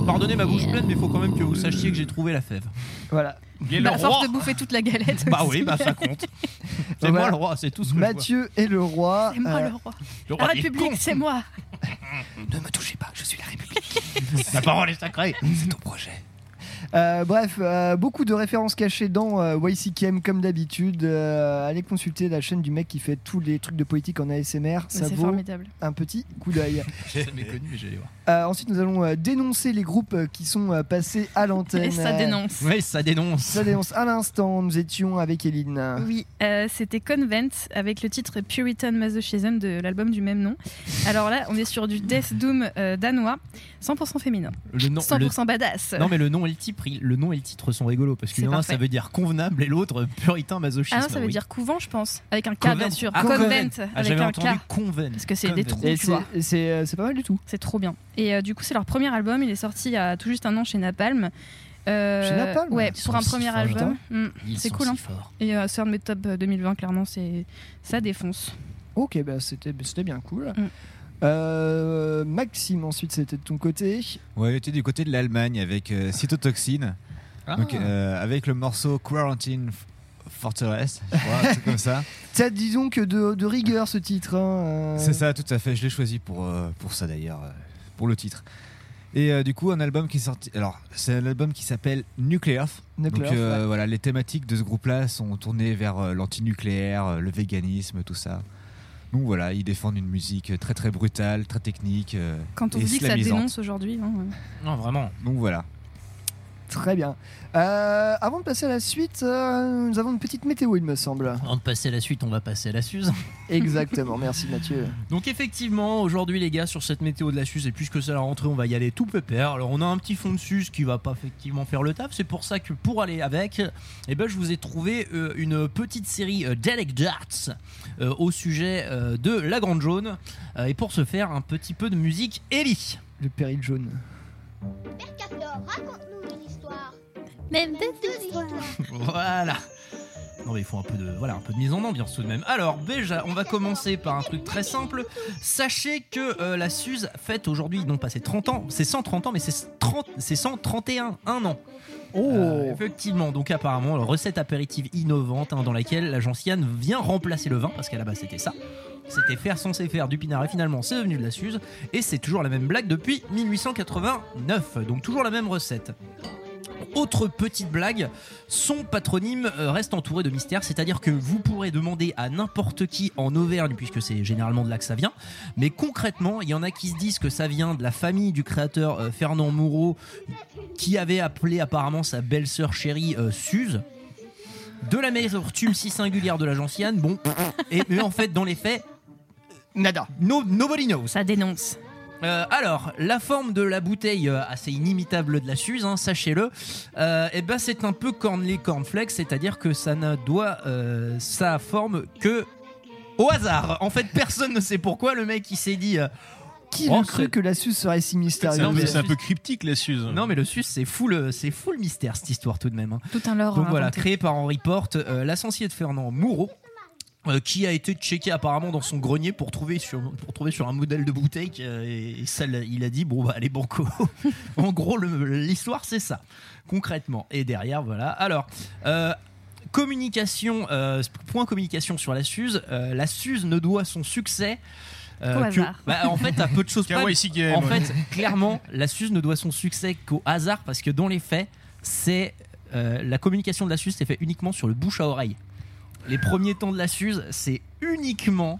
Pardonnez ma bouche pleine, mais il faut quand même que vous sachiez que j'ai trouvé la fève. Voilà. Et Bah, le force roi. de bouffer toute la galette. Bah aussi. oui, bah ça compte. C'est moi le roi, c'est tout ce que. Mathieu est le roi. C'est moi Euh, le roi. Le roi La République, c'est moi. Ne me touchez pas, je suis la République. La parole est sacrée. C'est ton projet. Euh, bref, euh, beaucoup de références cachées dans euh, YCKM comme d'habitude. Euh, allez consulter la chaîne du mec qui fait tous les trucs de politique en ASMR. Ça c'est vaut formidable. un petit coup d'œil. J'ai jamais connu, mais j'allais voir. Euh, ensuite, nous allons euh, dénoncer les groupes euh, qui sont euh, passés à l'antenne. Et ça dénonce. Oui, ça dénonce. Ça dénonce. À l'instant, nous étions avec Eline. Oui, euh, c'était Convent avec le titre Puritan Masochism de l'album du même nom. Alors là, on est sur du Death Doom euh, danois, 100% féminin, Le nom, 100% badass. Non mais le nom et le titre, le nom et le titre sont rigolos parce que l'un ça veut dire convenable et l'autre puritain masochisme. Ah non, ça veut oui. dire couvent, je pense, avec un K Convent. bien sûr. Ah, Convent, convent. Ah, avec j'avais un entendu K. convent. Parce que c'est des trous, tu vois. c'est pas mal du tout. C'est trop bien. Et euh, du coup, c'est leur premier album. Il est sorti il y a tout juste un an chez Napalm. Euh, Chez Napalm Ouais, pour un si premier album. Mm, c'est cool. si hein. Et euh, c'est un de mes top 2020, clairement. c'est Ça défonce. Ok, bah c'était c'était bien cool. Mm. Euh, Maxime, ensuite, c'était de ton côté. Ouais, j'étais du côté de l'Allemagne avec euh, Cytotoxine. Ah. Donc, euh, avec le morceau Quarantine F- Fortress, je crois, comme ça. Ça, disons que de, de rigueur ce titre. hein, euh. C'est ça, tout à fait. Je l'ai choisi pour, euh, pour ça d'ailleurs, euh, pour le titre. Et euh, du coup, un album qui est sorti. Alors, c'est un album qui s'appelle Nuclear. Nuclear, Donc, euh, ouais. voilà, les thématiques de ce groupe-là sont tournées vers euh, l'antinucléaire, euh, le véganisme, tout ça. Donc voilà, ils défendent une musique très très brutale, très technique. euh, Quand on et vous dit que ça dénonce aujourd'hui. hein, ouais. Non vraiment. Donc voilà. Très bien. Euh, avant de passer à la suite, euh, nous avons une petite météo, il me semble. Avant de passer à la suite, on va passer à la Suze. Exactement, merci Mathieu. Donc effectivement, aujourd'hui les gars, sur cette météo de la Suze, et puisque c'est la rentrée, on va y aller tout pépère. Alors on a un petit fond de Suze qui va pas effectivement faire le taf, c'est pour ça que pour aller avec, eh ben, je vous ai trouvé euh, une petite série euh, d'anecdotes euh, au sujet euh, de la Grande Jaune, Euh, et pour ce faire, un petit peu de musique Ellie. Le péril jaune. Raconte-nous histoire. Même deux histoires. Voilà. Non mais il faut un peu de voilà un peu de mise en ambiance tout de même. Alors déjà on va commencer par un truc très simple. Sachez que euh, la Suze fête aujourd'hui non pas ses 30 ans, c'est 130 ans mais c'est 30 c'est 131 un an. Oh Euh, effectivement, donc apparemment, recette apéritive innovante hein, dans laquelle la gentiane vient remplacer le vin, parce qu'à la base c'était ça. C'était faire censé faire du pinard et finalement c'est devenu de la Suze. Et c'est toujours la même blague depuis 1889, donc toujours la même recette. Autre petite blague, son patronyme euh, reste entouré de mystère, c'est-à-dire que vous pourrez demander à n'importe qui en Auvergne, puisque c'est généralement de là que ça vient, mais concrètement, il y en a qui se disent que ça vient de la famille du créateur euh, Fernand Moureau, qui avait appelé apparemment sa belle-sœur chérie euh, Suze. De la l'amertume si singulière de la gentiane, bon, et, mais en fait, dans les faits, nada. No, nobody knows. Ça dénonce. Euh, alors, la forme de la bouteille euh, assez inimitable de la Suze, hein, sachez-le, euh, eh ben, c'est un peu cornley cornflakes, c'est-à-dire que ça ne doit euh, sa forme que au hasard. En fait, personne ne sait pourquoi. Le mec, il s'est dit. euh, Qui oh, eût cru que la Suze serait si mystérieuse Non, mais C'est un peu cryptique la Suze. Non, mais le Suze, c'est full, c'est full mystère cette histoire tout de même. hein. Tout un lore. Donc voilà, inventé. créé par Henri Porte, euh, l'associé de Fernand Moureau. Euh, qui a été checké apparemment dans son grenier pour trouver sur, pour trouver sur un modèle de bouteille euh, et, et ça il a dit bon bah allez banco. En gros l'histoire c'est ça concrètement. Et derrière voilà. Alors euh, communication euh, point communication sur la Suze. Euh, la Suze ne doit son succès euh, Qu'au que- hasard. bah, en fait à peu de choses près. En fait clairement la Suze ne doit son succès qu'au hasard parce que dans les faits c'est euh, la communication de la Suze s'est fait uniquement sur le bouche à oreille les premiers temps de la Suze c'est uniquement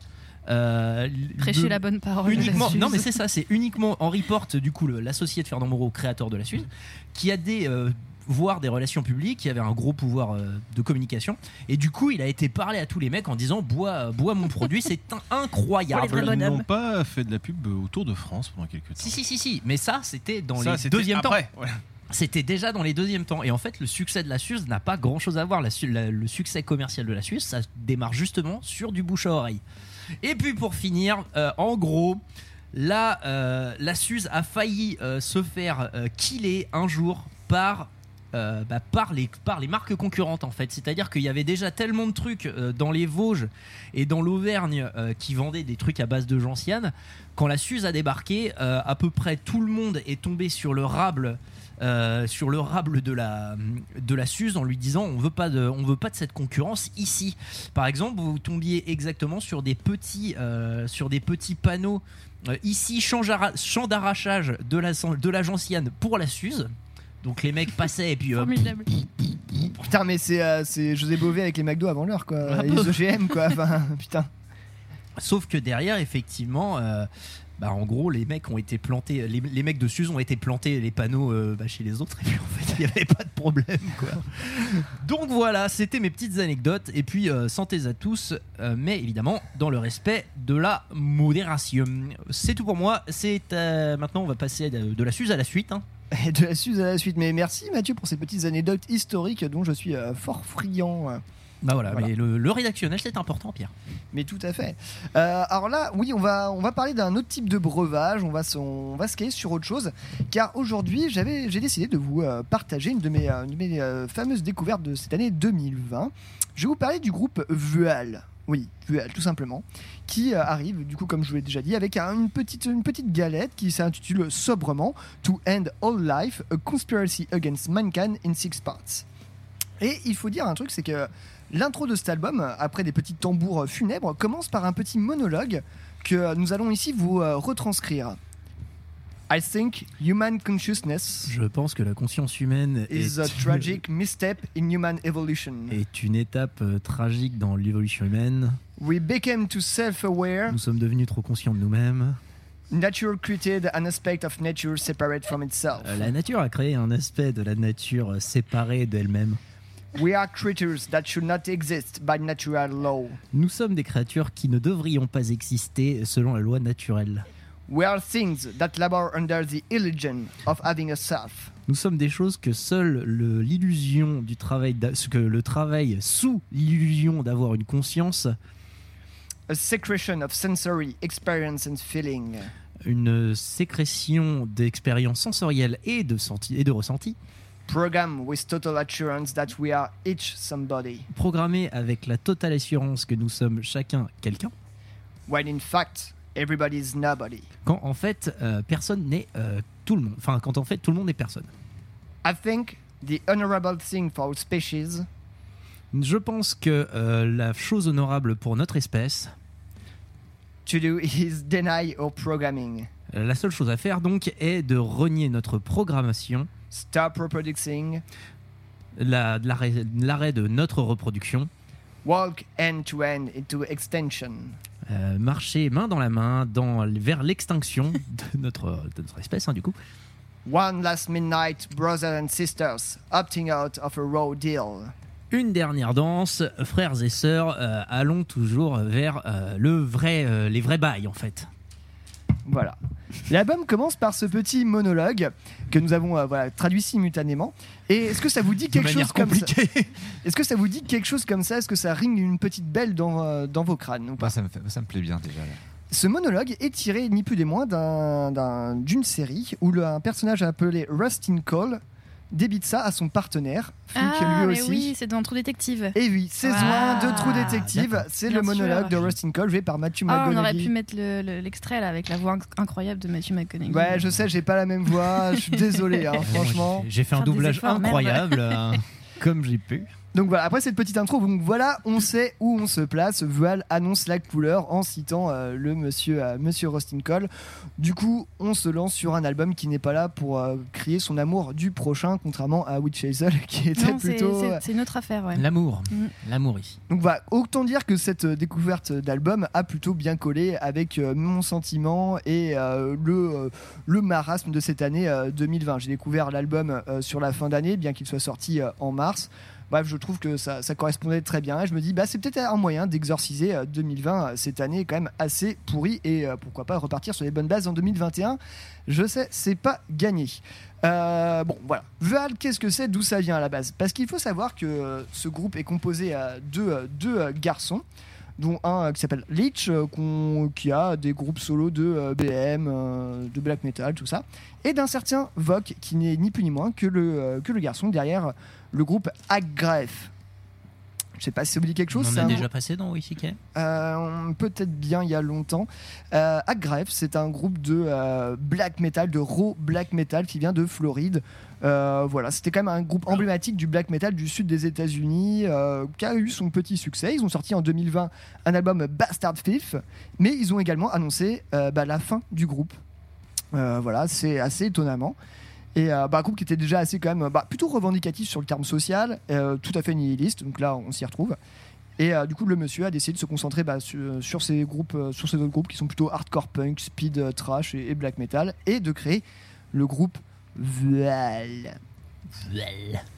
euh, Prêcher de- la bonne parole. uniquement non mais c'est ça c'est uniquement Henri Porte du coup l'associé de Fernand Moreau créateur de la Suze qui a des euh, voire des relations publiques qui avait un gros pouvoir euh, de communication et du coup il a été parlé à tous les mecs en disant bois euh, bois mon produit c'est incroyable Ils n'ont pas fait de la pub au Tour de France pendant quelques temps. si si si si mais ça c'était dans Ça, les deuxième temps après, voilà. C'était déjà dans les deuxièmes temps. Et en fait, le succès de la Suze n'a pas grand chose à voir. Le succès commercial de la Suze, ça démarre justement sur du bouche à oreille. Et puis pour finir, euh, en gros, la, euh, la Suze a failli euh, se faire killer un jour par. bah, par, les, par les marques concurrentes en fait. C'est-à-dire qu'il y avait déjà tellement de trucs dans les Vosges et dans l'Auvergne qui vendaient des trucs à base de gentiane. Quand la Suze a débarqué, à peu près tout le monde est tombé sur le rable euh, sur le rable de la, de la Suze en lui disant on veut pas de, on veut pas de cette concurrence ici. Par exemple, vous tombiez exactement sur des petits, euh, sur des petits panneaux euh, ici champ d'arra- champ d'arrachage de la, de pour la Suze. Donc les mecs passaient et puis euh, Putain, mais c'est euh, c'est José Bové avec les McDo avant l'heure, quoi. Ah les OGM, quoi. Enfin, putain. Sauf que derrière, effectivement, euh, bah, en gros, les mecs ont été plantés, les, mecs de Suze ont été plantés les panneaux euh, bah, chez les autres, et puis en fait, il n'y avait pas de problème. Donc voilà, c'était mes petites anecdotes, et puis euh, santé à tous, euh, mais évidemment, dans le respect de la modération. C'est tout pour moi, c'est maintenant, on va passer de, la Suze à la suite. hein. De la Suze à la suite. Mais merci Mathieu pour ces petites anecdotes historiques dont je suis fort friand. Bah voilà, Voilà. mais le, le rédactionnel, c'est important, Pierre. Mais tout à fait. Euh, alors là, oui, on va, on va parler d'un autre type de breuvage. On va, se- on va se caler sur autre chose. Car aujourd'hui, j'avais, j'ai décidé de vous euh, partager une de mes, euh, une de mes, euh, fameuses découvertes de cette année 2020. Je vais vous parler du groupe Vual. Oui, Vual, tout simplement. Qui arrive, du coup, comme je vous l'ai déjà dit, avec un- une, petite, une petite galette qui s'intitule sobrement To End All Life, A Conspiracy Against Mankind in Six Parts. Et il faut dire un truc, c'est que l'intro de cet album, après des petits tambours funèbres, commence par un petit monologue que nous allons ici vous euh, retranscrire. I think human consciousness Je pense que la conscience humaine is est a tragic misstep in human evolution. est une étape euh, tragique dans l'évolution humaine. We became too self-aware. Nous sommes devenus trop conscients de nous-mêmes. Nature created an aspect of nature separate from itself. Euh, la nature a créé un aspect de la nature séparé d'elle-même. We are creatures that should not exist by natural law. Nous sommes des créatures qui ne devrions pas exister selon la loi naturelle. We are things that labor under the illusion of having a self. Nous sommes des choses que seule le- l'illusion du travail, que le travail sous l'illusion d'avoir une conscience, A secretion of sensory experience and feeling. une sécrétion d'expériences sensorielles et de, senti- et de ressenti, Program with total assurance that we are each somebody. programmée avec la totale assurance que nous sommes chacun quelqu'un, When in fact, everybody is nobody. quand en fait euh, personne n'est euh, tout le monde. Enfin, quand en fait tout le monde est personne. I think the honorable thing for our species Je pense que euh, la chose honorable pour notre espèce, to do is deny our programming. la seule chose à faire donc est de renier notre programmation, Stop reproducing. la- l'arrêt l'arrêt de notre reproduction, Walk end to end into extension. euh, marcher main dans la main dans, vers l'extinction de notre, de notre espèce hein, du coup. One last midnight, brothers and sisters, opting out of a raw deal. Une dernière danse, frères et sœurs, euh, allons toujours vers euh, le vrai, euh, les vrais bails en fait. Voilà. L'album commence par ce petit monologue que nous avons euh, voilà, traduit simultanément. Et est-ce que ça vous dit quelque chose comme ça Est-ce que ça vous dit quelque chose comme ça? Est-ce que ça ring une petite belle dans, euh, dans vos crânes ou pas? Moi, ça me, fait- ça me plaît bien déjà. là. Ce monologue est tiré ni plus ni moins d'un- d'un- d'une série où le- un personnage appelé Rustin Cole débite ça à son partenaire, flic Ah, lui mais aussi. oui, c'est dans Trou Détective. Et oui, saison Ah, 1 de Trou Détective, c'est le monologue sûr. de Rustin Cole joué par Matthew Ah, on aurait McConaughey. pu mettre le- le- l'extrait là avec la voix inc- incroyable de Matthew McConaughey. Ouais, je sais, j'ai pas la même voix, je suis désolé, hein, franchement. J'ai fait un doublage efforts, incroyable, euh, comme j'ai pu. Donc voilà, après cette petite intro, donc voilà, on sait où on se place. Voile annonce la couleur en citant euh, le monsieur, euh, monsieur Rustin Cole. Du coup, on se lance sur un album qui n'est pas là pour euh, crier son amour du prochain, contrairement à Witch Hazel qui était Non, plutôt. c'est- autre affaire, ouais. L'amour, Mm. l'amour ici. Donc voilà, autant dire que cette découverte d'album a plutôt bien collé avec euh, mon sentiment et euh, le, euh, le marasme de cette année euh, 2020. J'ai découvert l'album euh, sur la fin d'année, bien qu'il soit sorti euh, en mars. Bref, je trouve que ça, correspondait très bien. Et je me dis, bah, c'est peut-être un moyen d'exorciser euh, 2020, euh, cette année quand même assez pourrie, et euh, pourquoi pas repartir sur les bonnes bases en 2021. Je sais, c'est pas gagné. Euh, bon, voilà. Val, qu'est-ce que c'est? D'où ça vient à la base? Parce qu'il faut savoir que euh, ce groupe est composé euh, de euh, deux euh, garçons dont un euh, qui s'appelle Leech, euh, qui a des groupes solo de euh, BM, euh, de black metal, tout ça, et d'un certain Vok, qui n'est ni plus ni moins euh, que le garçon derrière le groupe Aggref. Je sais pas si ça vous dit quelque chose. On a un- déjà passé dans WCK euh, peut-être bien il y a longtemps. Euh, Aggref, c'est un groupe de euh, black metal, de raw black metal qui vient de Floride. Euh, voilà, c'était quand même un groupe emblématique du black metal du sud des États-Unis qui a eu son petit succès. Ils ont sorti en 2020 un album Bastard Fifth, mais ils ont également annoncé bah, la fin du groupe. Voilà, c'est assez étonnamment. Et euh, bah, un groupe qui était déjà assez quand même bah, plutôt revendicatif sur le terme social, euh, tout à fait nihiliste. Donc là, on s'y retrouve. Et euh, du coup, le monsieur a décidé de se concentrer bah, sur, ces groupes, sur ces autres groupes qui sont plutôt hardcore punk, speed trash et, et black metal, et de créer le groupe Vual.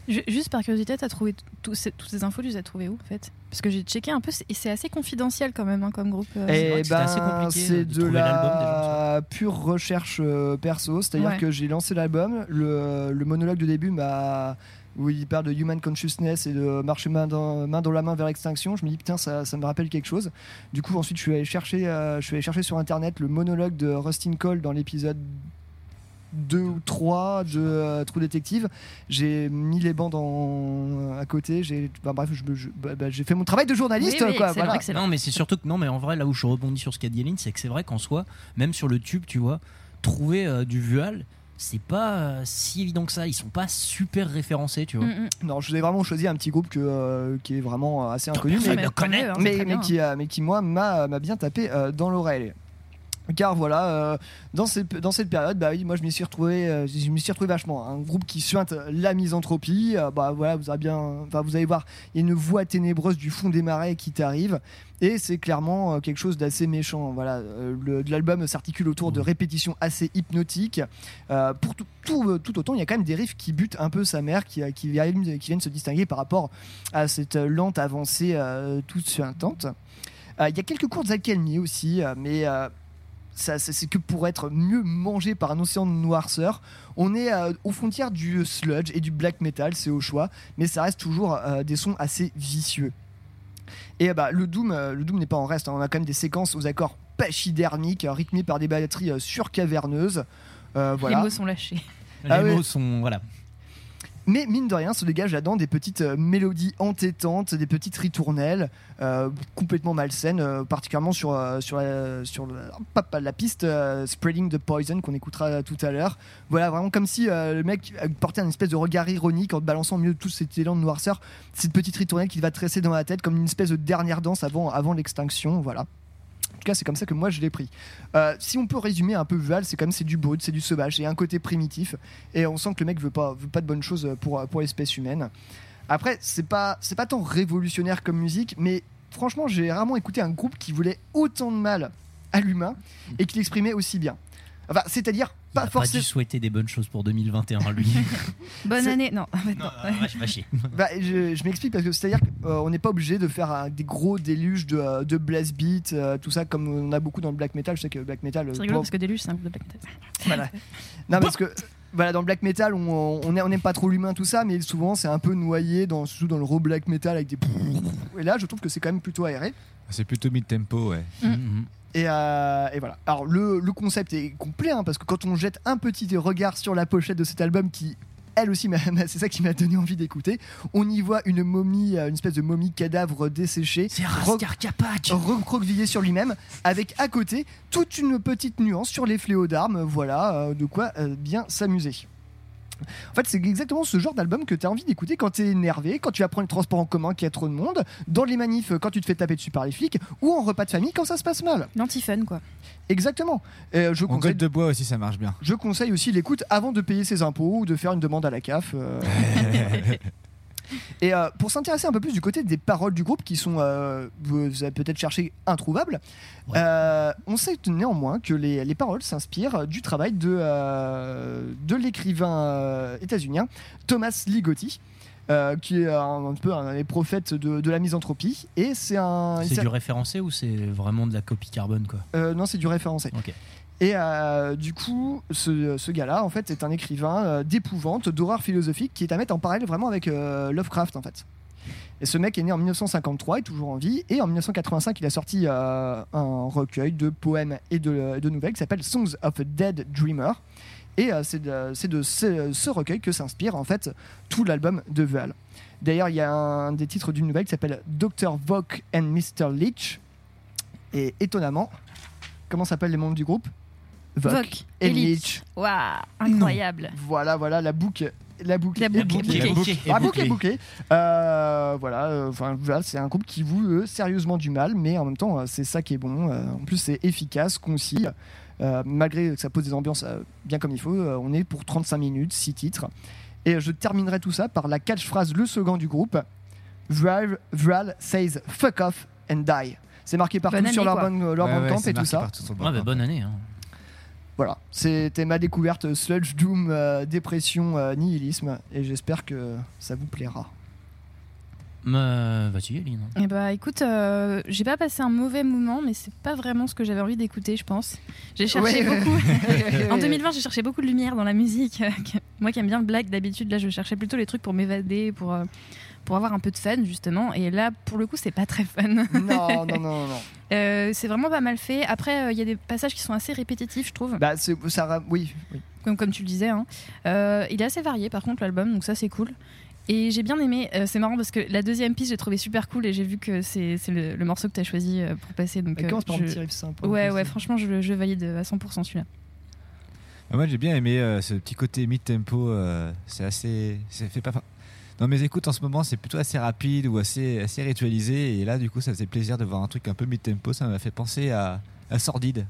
Ju- Juste par curiosité, t'as trouvé tout ces- toutes ces infos, tu les as trouvées où en fait? Parce que j'ai checké un peu c'est- et c'est assez confidentiel quand même hein, comme groupe. euh. Et ben, c'est de, la pure recherche euh, perso, c'est-à-dire Ouais. que j'ai lancé l'album, le, le monologue de début m'a où il parle de human consciousness et de marcher main dans, main dans la main vers l'extinction. Je me dis putain ça, ça me rappelle quelque chose. Du coup ensuite je suis allé chercher, euh, je suis allé chercher sur internet le monologue de Rustin Cole dans l'épisode 2 ou 3 de euh, True Detective. J'ai mis les bandes en, à côté. J'ai, bah, bref, bah, bah, j'ai fait mon travail de journaliste. quoi, voilà. Non, mais c'est surtout que non, mais en vrai, là où je rebondis sur ce qu'a dit Aline, c'est que c'est vrai qu'en soi, même sur le tube, tu vois, trouver euh, du Vual, c'est pas euh, si évident que ça. Ils sont pas super référencés, tu vois. Mm, Non, je vous ai vraiment choisi un petit groupe que, euh, qui est vraiment assez inconnu, mais, hein, mais, qui, euh, mais qui moi m'a m'a bien tapé euh, dans l'oreille. Car voilà, euh, dans, cette période, bah oui, moi je m'y suis retrouvé, euh, je m'y suis retrouvé vachement. Un groupe qui suinte la misanthropie, euh, bah voilà, vous allez bien, enfin, vous allez voir, il y a une voix ténébreuse du fond des marais qui t'arrive, et c'est clairement quelque chose d'assez méchant. Voilà, l'album s'articule autour de répétitions assez hypnotiques. Pour tout, tout, tout autant, il y a quand même des riffs qui butent un peu sa mère, qui, qui, viennent, qui viennent se distinguer par rapport à cette lente avancée toute suintante. Il y a quelques courtes accalmies aussi, mais euh, ça, c'est que pour être mieux mangé par un océan de noirceur. On est euh, aux frontières du sludge et du black metal, c'est au choix, mais ça reste toujours euh, des sons assez vicieux. Et euh, bah, le Doom, euh, le Doom n'est pas en reste. hein. On a quand même des séquences aux accords pachydermiques, euh, rythmées par des batteries euh, surcaverneuses. Euh, voilà. Les mots sont lâchés. Les Ah ouais. mots sont. Voilà. Mais mine de rien, se dégage là-dedans des petites euh, mélodies entêtantes, des petites ritournelles euh, complètement malsaines, euh, particulièrement sur, sur, la, sur la, piste Spreading the Poison qu'on écoutera tout à l'heure. Voilà, vraiment comme si le mec portait un espèce de regard ironique en balançant au milieu de tout cet élan de noirceur, cette petite ritournelle qui va tresser dans la tête comme une espèce de dernière danse avant, avant l'extinction. Voilà. Tout cas, c'est comme ça que moi je l'ai pris. Euh, si on peut résumer un peu Val, c'est même c'est du brut, c'est du sauvage, c'est un côté primitif, et on sent que le mec veut pas, veut pas de bonnes choses pour, pour l'espèce humaine. Après, c'est pas, c'est pas tant révolutionnaire comme musique, mais franchement, j'ai rarement écouté un groupe qui voulait autant de mal à l'humain et qui l'exprimait aussi bien. Enfin, c'est-à-dire pas a pas forcément. dû souhaiter des bonnes choses pour 2021, lui. Bonne année. Non, en fait, non. Ouais, je vais chier. Bah, je je m'explique parce que c'est-à-dire qu'on n'est pas obligé de faire un- des gros déluges de, euh, de blast beat, euh, tout ça comme on a beaucoup dans le black metal. Je sais que le black metal. euh, C'est rigolo parce que Deluge, c'est un groupe de black metal. Voilà. Non, parce que voilà, dans le black metal, on on est- on n'aime pas trop l'humain, tout ça, mais souvent c'est un peu noyé dans, surtout dans le raw black metal avec des. Et là, je trouve que c'est quand même plutôt aéré. C'est plutôt mid-tempo, ouais. Et, euh, et voilà. Alors le, le concept est complet hein, parce que quand on jette un petit regard sur la pochette de cet album qui elle aussi, c'est ça qui m'a donné envie d'écouter. On y voit une momie, euh, une espèce de momie cadavre desséché, recroquevillé sur lui-même, avec à côté toute une petite nuance sur les fléaux d'armes. Voilà, euh, de quoi bien s'amuser. En fait, c'est exactement ce genre d'album que tu as envie d'écouter quand tu es énervé, quand tu vas prendre le transport en commun, qu'il y a trop de monde, dans les manifs quand tu te fais taper dessus par les flics, ou en repas de famille quand ça se passe mal. L'anti-fun, quoi. Exactement. Euh, je En conseille de bois aussi, ça marche bien. je conseille aussi l'écoute avant de payer ses impôts ou de faire une demande à la CAF. euh. Et euh, pour s'intéresser un peu plus du côté des paroles du groupe qui sont, euh, vous avez peut-être cherché, introuvables, euh, on sait néanmoins que les, les paroles s'inspirent du travail de, de l'écrivain états-unien Thomas Ligotti. euh, qui est un, un peu un des prophètes de, de la misanthropie. Et c'est un. C'est du référencé ou c'est vraiment de la copie carbone quoi? Euh, non, c'est du référencé. Et euh, du coup, ce, ce gars-là, en fait, est un écrivain euh, d'épouvante, d'horreur philosophique, qui est à mettre en parallèle vraiment avec euh, Lovecraft, en fait. Et ce mec est né en 1953, est toujours en vie, et en 1985, il a sorti un recueil de poèmes et de, de nouvelles qui s'appelle Songs of a Dead Dreamer. Et c'est de, de ce, recueil que s'inspire en fait tout l'album de Val. D'ailleurs, il y a un des titres d'une nouvelle qui s'appelle Dr. Vok and Mr. Leech. Et étonnamment, comment s'appellent les membres du groupe? Vok Leech. Waouh, incroyable. Voilà, voilà, la boucle. La boucle La est boucle est bouclée. bouclée. La boucle est bouclée. bouclée. Euh, voilà, euh, enfin, voilà, c'est un groupe qui voue eux, sérieusement du mal, mais en même temps, euh, c'est ça qui est bon. Euh, en plus, c'est efficace, concis. Euh, malgré que ça pose des ambiances euh, bien comme il faut, euh, on est pour 35 minutes, 6 titres. Et je terminerai tout ça par la catchphrase, le slogan du groupe Vral, Vral says fuck off and die. C'est marqué partout Bonne sur année, leur bande- leur Ouais, et tout ça. partout Ouais, bah, bonne année. hein. Voilà, c'était ma découverte sludge, doom, euh, dépression, euh, nihilisme, et j'espère que ça vous plaira. Euh, Vas-y, Aline. Eh bah écoute, euh, j'ai pas passé un mauvais moment, mais c'est pas vraiment ce que j'avais envie d'écouter, je pense. J'ai cherché Ouais. beaucoup. en 2020, j'ai cherché beaucoup de lumière dans la musique. Moi qui aime bien le black d'habitude, là je cherchais plutôt les trucs pour m'évader, pour, euh, pour avoir un peu de fun justement. Et là, pour le coup, c'est pas très fun. Non, non, non, non. non. Euh, c'est vraiment pas mal fait. Après, euh, il y a des passages qui sont assez répétitifs, je trouve. Bah, c'est- ça, oui, oui. comme, comme tu le disais. hein. Euh, il est assez varié par contre l'album, donc ça c'est cool. Et j'ai bien aimé, euh, c'est marrant parce que la deuxième piste j'ai trouvé super cool et j'ai vu que c'est c'est le, le morceau que tu as choisi euh, pour passer. Donc, euh, commence par un je- petit riff simple. Ouais, ouais, franchement je, je valide à 100% celui-là. Ah, Moi j'ai bien aimé euh, ce petit côté mid-tempo, euh, c'est assez. c'est fait pas... Dans mes écoutes en ce moment, c'est plutôt assez rapide ou assez, assez ritualisé. Et là, du coup, ça faisait plaisir de voir un truc un peu mid-tempo. Ça m'a fait penser à, à Sordide.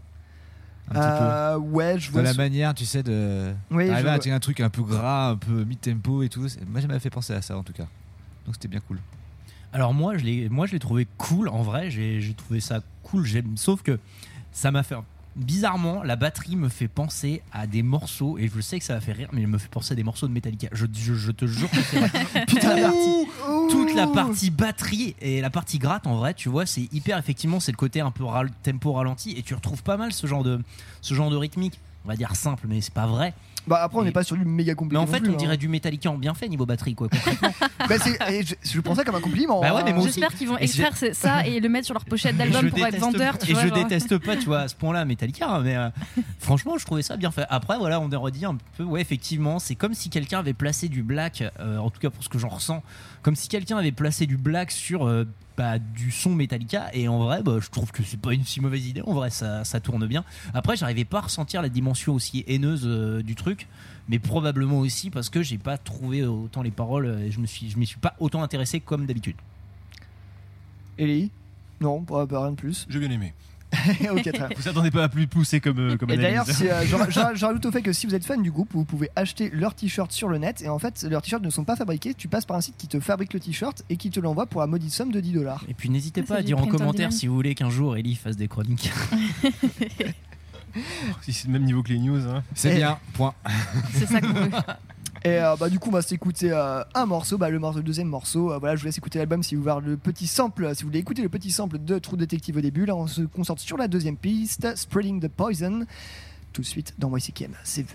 Un petit Euh, ouais, je peu. vois. La ce- manière, tu sais, de. Oui, arriver à vois. un truc un peu gras, un peu mid-tempo et tout. C'est- Moi, ça m'a fait penser à ça en tout cas. Donc c'était bien cool. Alors moi je l'ai moi je l'ai trouvé cool en vrai, j'ai j'ai trouvé ça cool, j'aime sauf que ça m'a fait bizarrement la batterie me fait penser à des morceaux et je sais que ça va faire rire mais elle me fait penser à des morceaux de Metallica. Je, je- je te jure que c'est vrai. toute, la partie, toute la partie batterie et la partie gratte en vrai, tu vois, c'est hyper effectivement, c'est le côté un peu tempo ralenti et tu retrouves pas mal ce genre de ce genre de rythmique. On va dire simple mais c'est pas vrai. Bah, après, on n'est pas sur du méga compliqué. Mais en fait, plus, on hein. dirait du Metallica en bien fait niveau batterie quoi. concrètement. Bah, et je, je prends ça comme un compliment. Bah ouais, hein. mais moi aussi. J'espère qu'ils vont extraire ça et le mettre sur leur pochette d'album pour être vendeur. et vois, je genre. déteste pas, tu vois, à ce point-là Metallica, hein, mais euh, franchement, je trouvais ça bien fait. Après, voilà, on aurait dit un peu, ouais, effectivement, c'est comme si quelqu'un avait placé du black, euh, en tout cas pour ce que j'en ressens, comme si quelqu'un avait placé du black sur euh, bah, du son Metallica, et en vrai, bah, je trouve que c'est pas une si mauvaise idée. En vrai, ça, ça tourne bien. Après, j'arrivais pas à ressentir la dimension aussi haineuse euh, du truc. Mais probablement aussi parce que j'ai pas trouvé autant les paroles euh, et je me suis, je m'y suis pas autant intéressé comme d'habitude. Ellie? Non, pas, pas rien de plus. J'ai bien aimé. ok, très bien. Vous attendez pas à plus poussé comme, euh, comme Et d'ailleurs, si, euh, je, je- je rajoute au fait que si vous êtes fan du groupe, vous pouvez acheter leurs t-shirts sur le net. Et en fait, leurs t-shirts ne sont pas fabriqués. Tu passes par un site qui te fabrique le t-shirt et qui te l'envoie pour la maudite somme de 10 dollars. Et puis n'hésitez Ah, pas à dire en commentaire si vous voulez qu'un jour Ellie fasse des chroniques. Si c'est le même niveau que les news. Hein. C'est bien, point. C'est ça qu'on veut. Et euh, bah, du coup, on va s'écouter euh, un morceau, bah, le, morceau, le deuxième morceau. Euh, voilà, je vous laisse écouter l'album si vous voulez le petit sample, si vous voulez écouter le petit sample de True Detective au début. Là, on se concentre sur la deuxième piste, Spreading the Poison. Tout de suite dans YCKM. C'est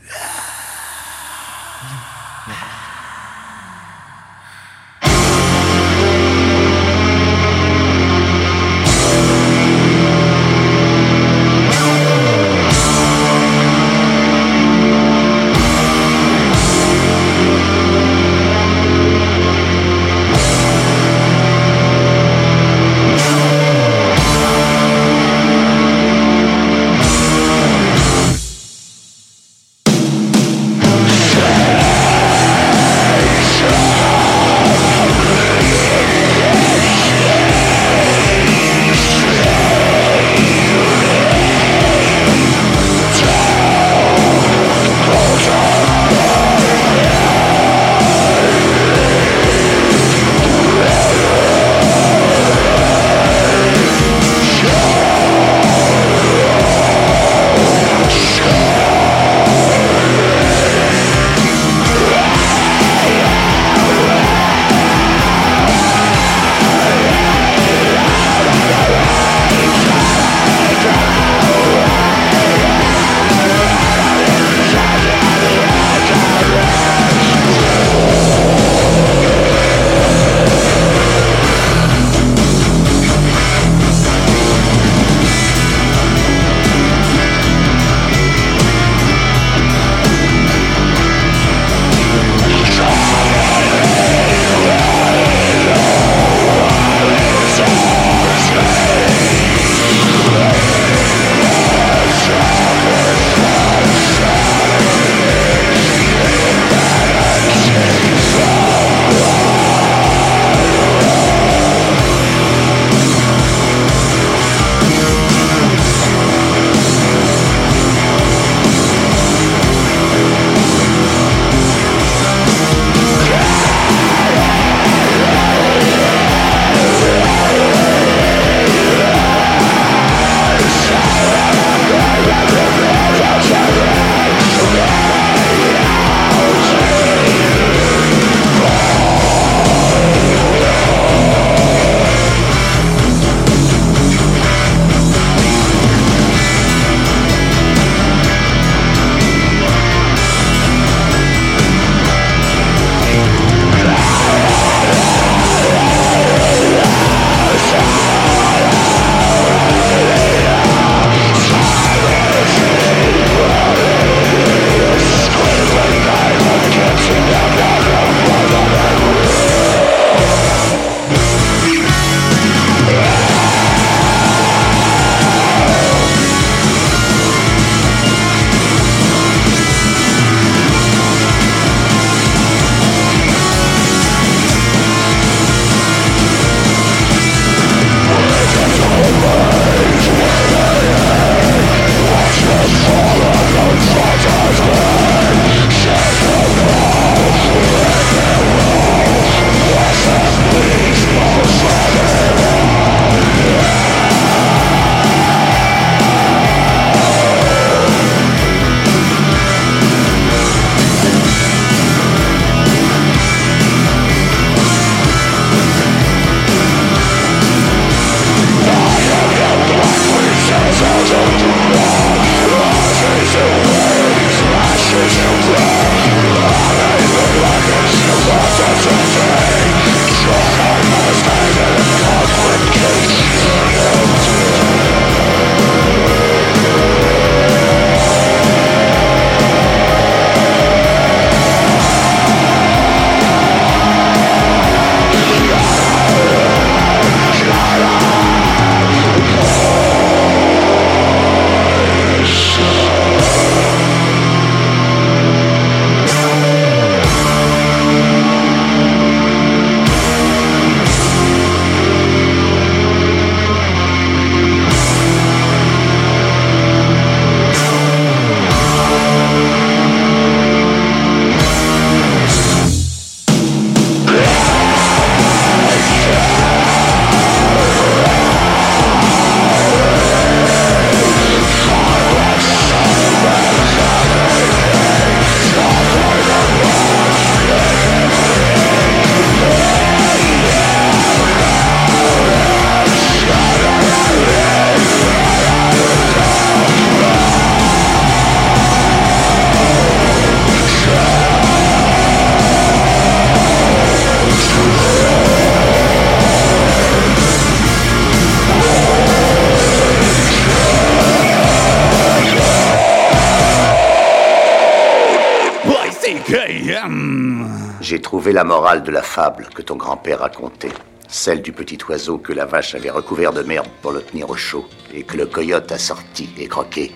J'ai trouvé la morale de la fable que ton grand-père racontait. Celle du petit oiseau que la vache avait recouvert de merde pour le tenir au chaud et que le coyote a sorti et croqué.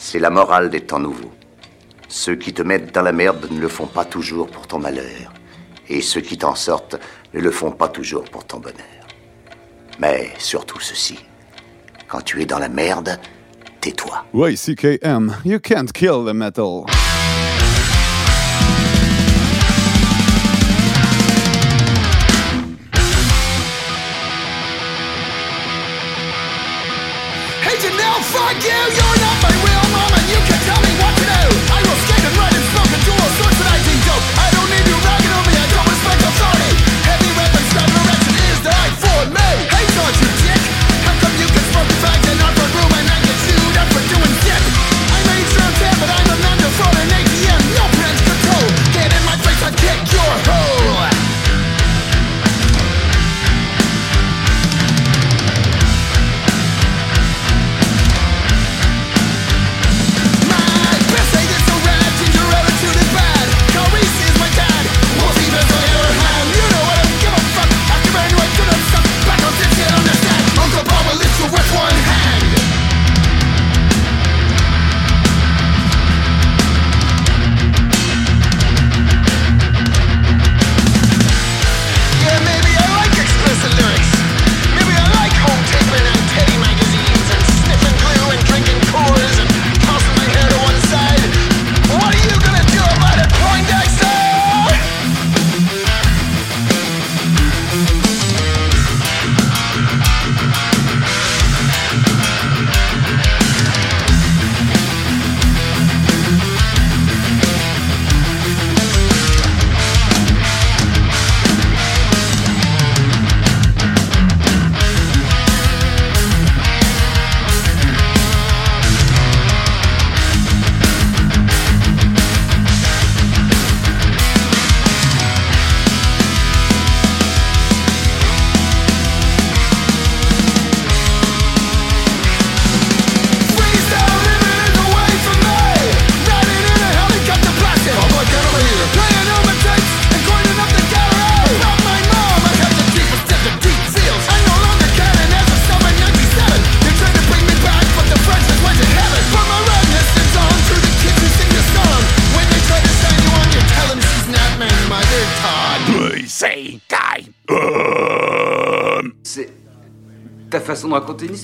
C'est la morale des temps nouveaux. Ceux qui te mettent dans la merde ne le font pas toujours pour ton malheur. Et ceux qui t'en sortent ne le font pas toujours pour ton bonheur. Mais surtout ceci. Quand tu es dans la merde, tais-toi. YCKM, you can't kill the metal.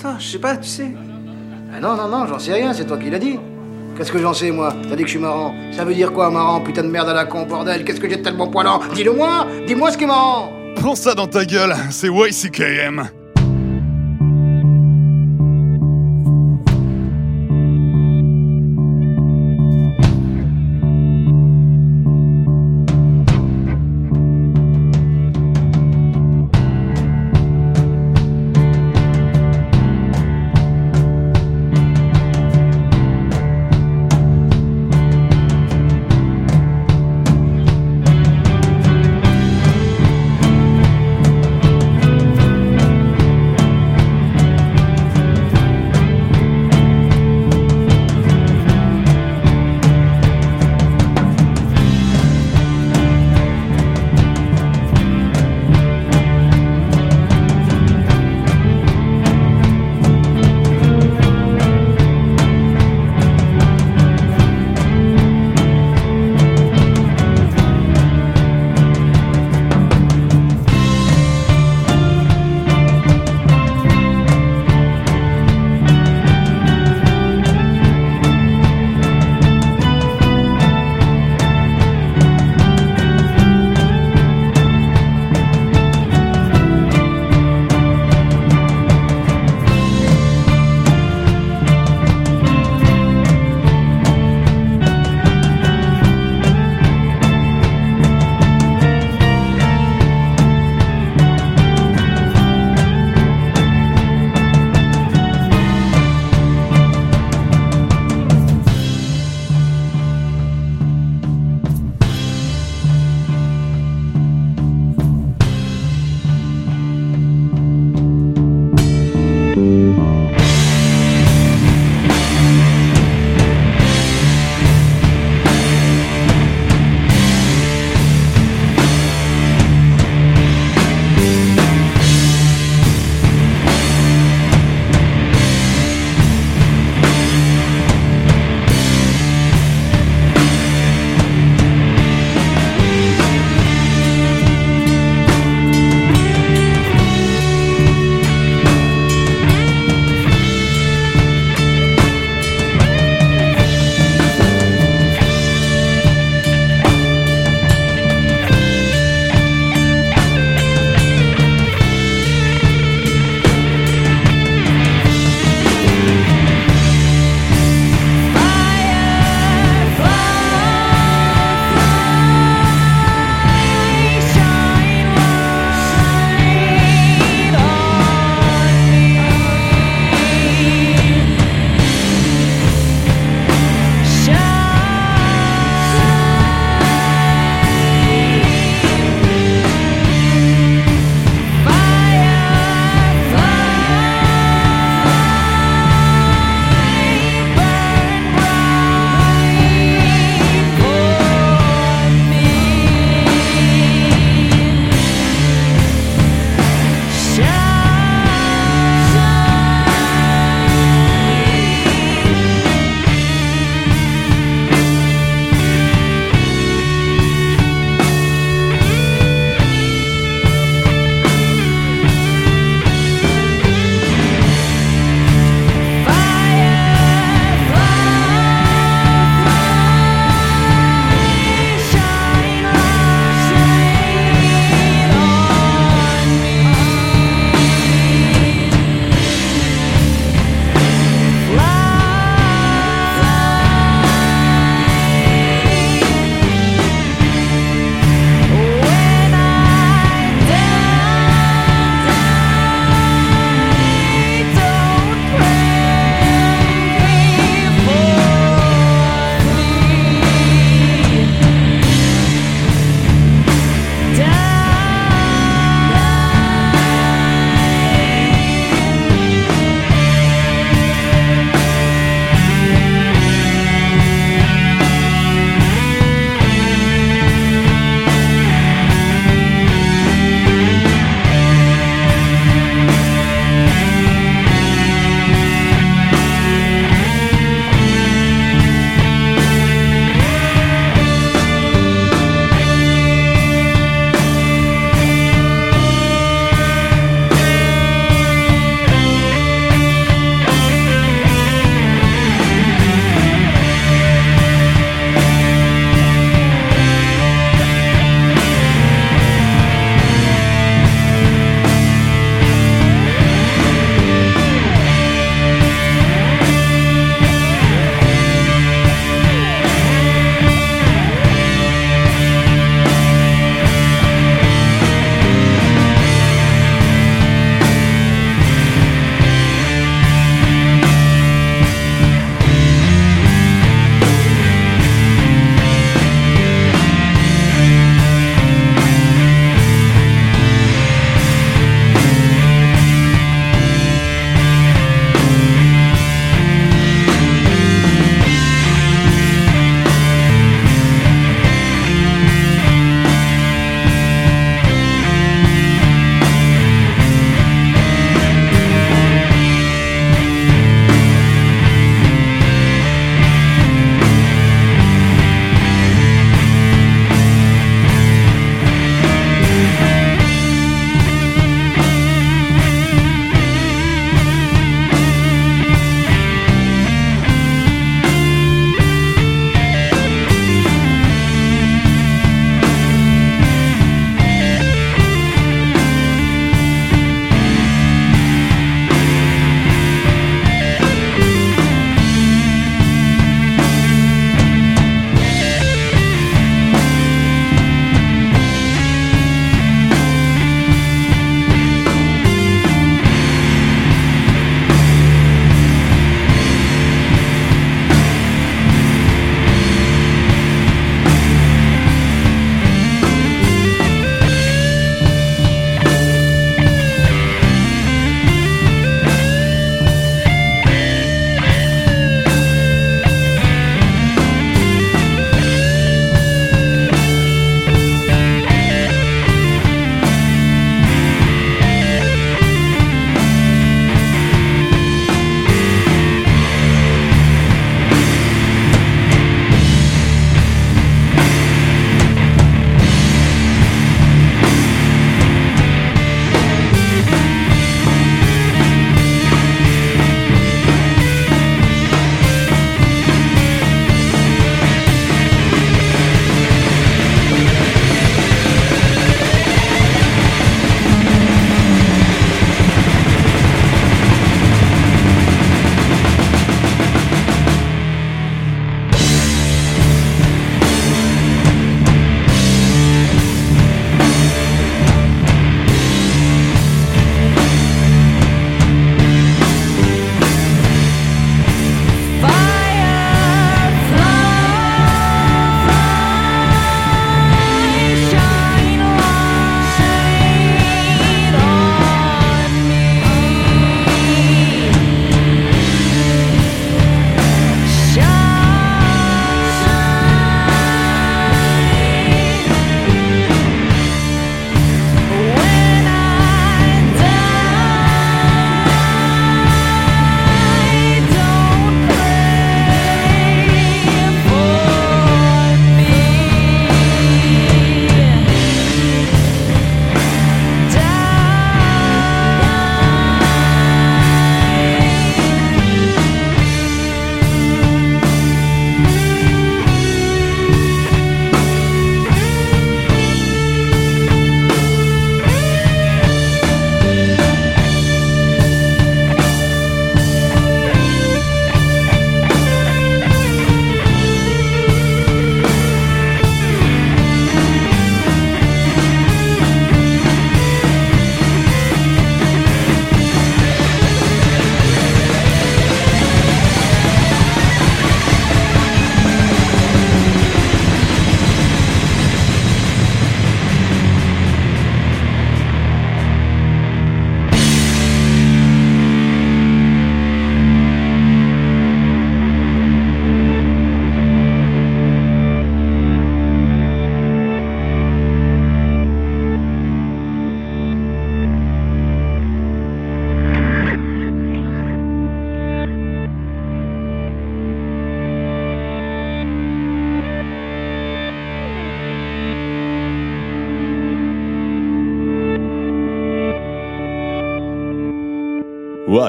Histoire, je sais pas, tu sais. Ah non, non, non, j'en sais rien, c'est toi qui l'as dit. Qu'est-ce que j'en sais, moi T'as dit que je suis marrant. Ça veut dire quoi, marrant Putain de merde à la con, bordel. Qu'est-ce que j'ai de tellement poilant Dis-le-moi Dis-moi ce qui est marrant Prends ça dans ta gueule, c'est YCKM.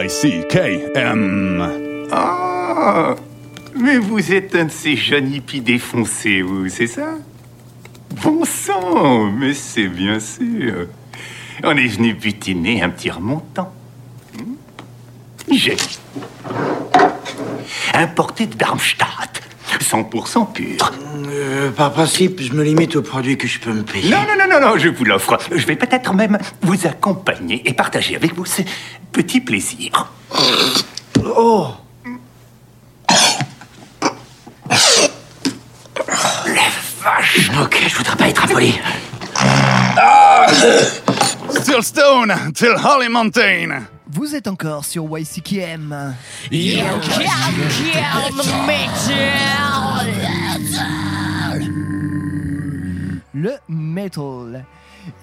YCKM. Ah, mais vous êtes un de ces jeunes hippies défoncés, vous, c'est ça? Bon sang, mais c'est bien sûr. On est venu butiner un petit remontant. Hmm? J'ai importé de Darmstadt, 100% pur. Euh, par principe, je me limite aux produits que je peux me payer. Non, non, non, non, non, je vous l'offre. Je vais peut-être même vous accompagner et partager avec vous ce petit plaisir. Oh Vache Ok, je voudrais pas être impoli. Still stone till Holly Mountain. Vous êtes encore sur YCKM. Le metal.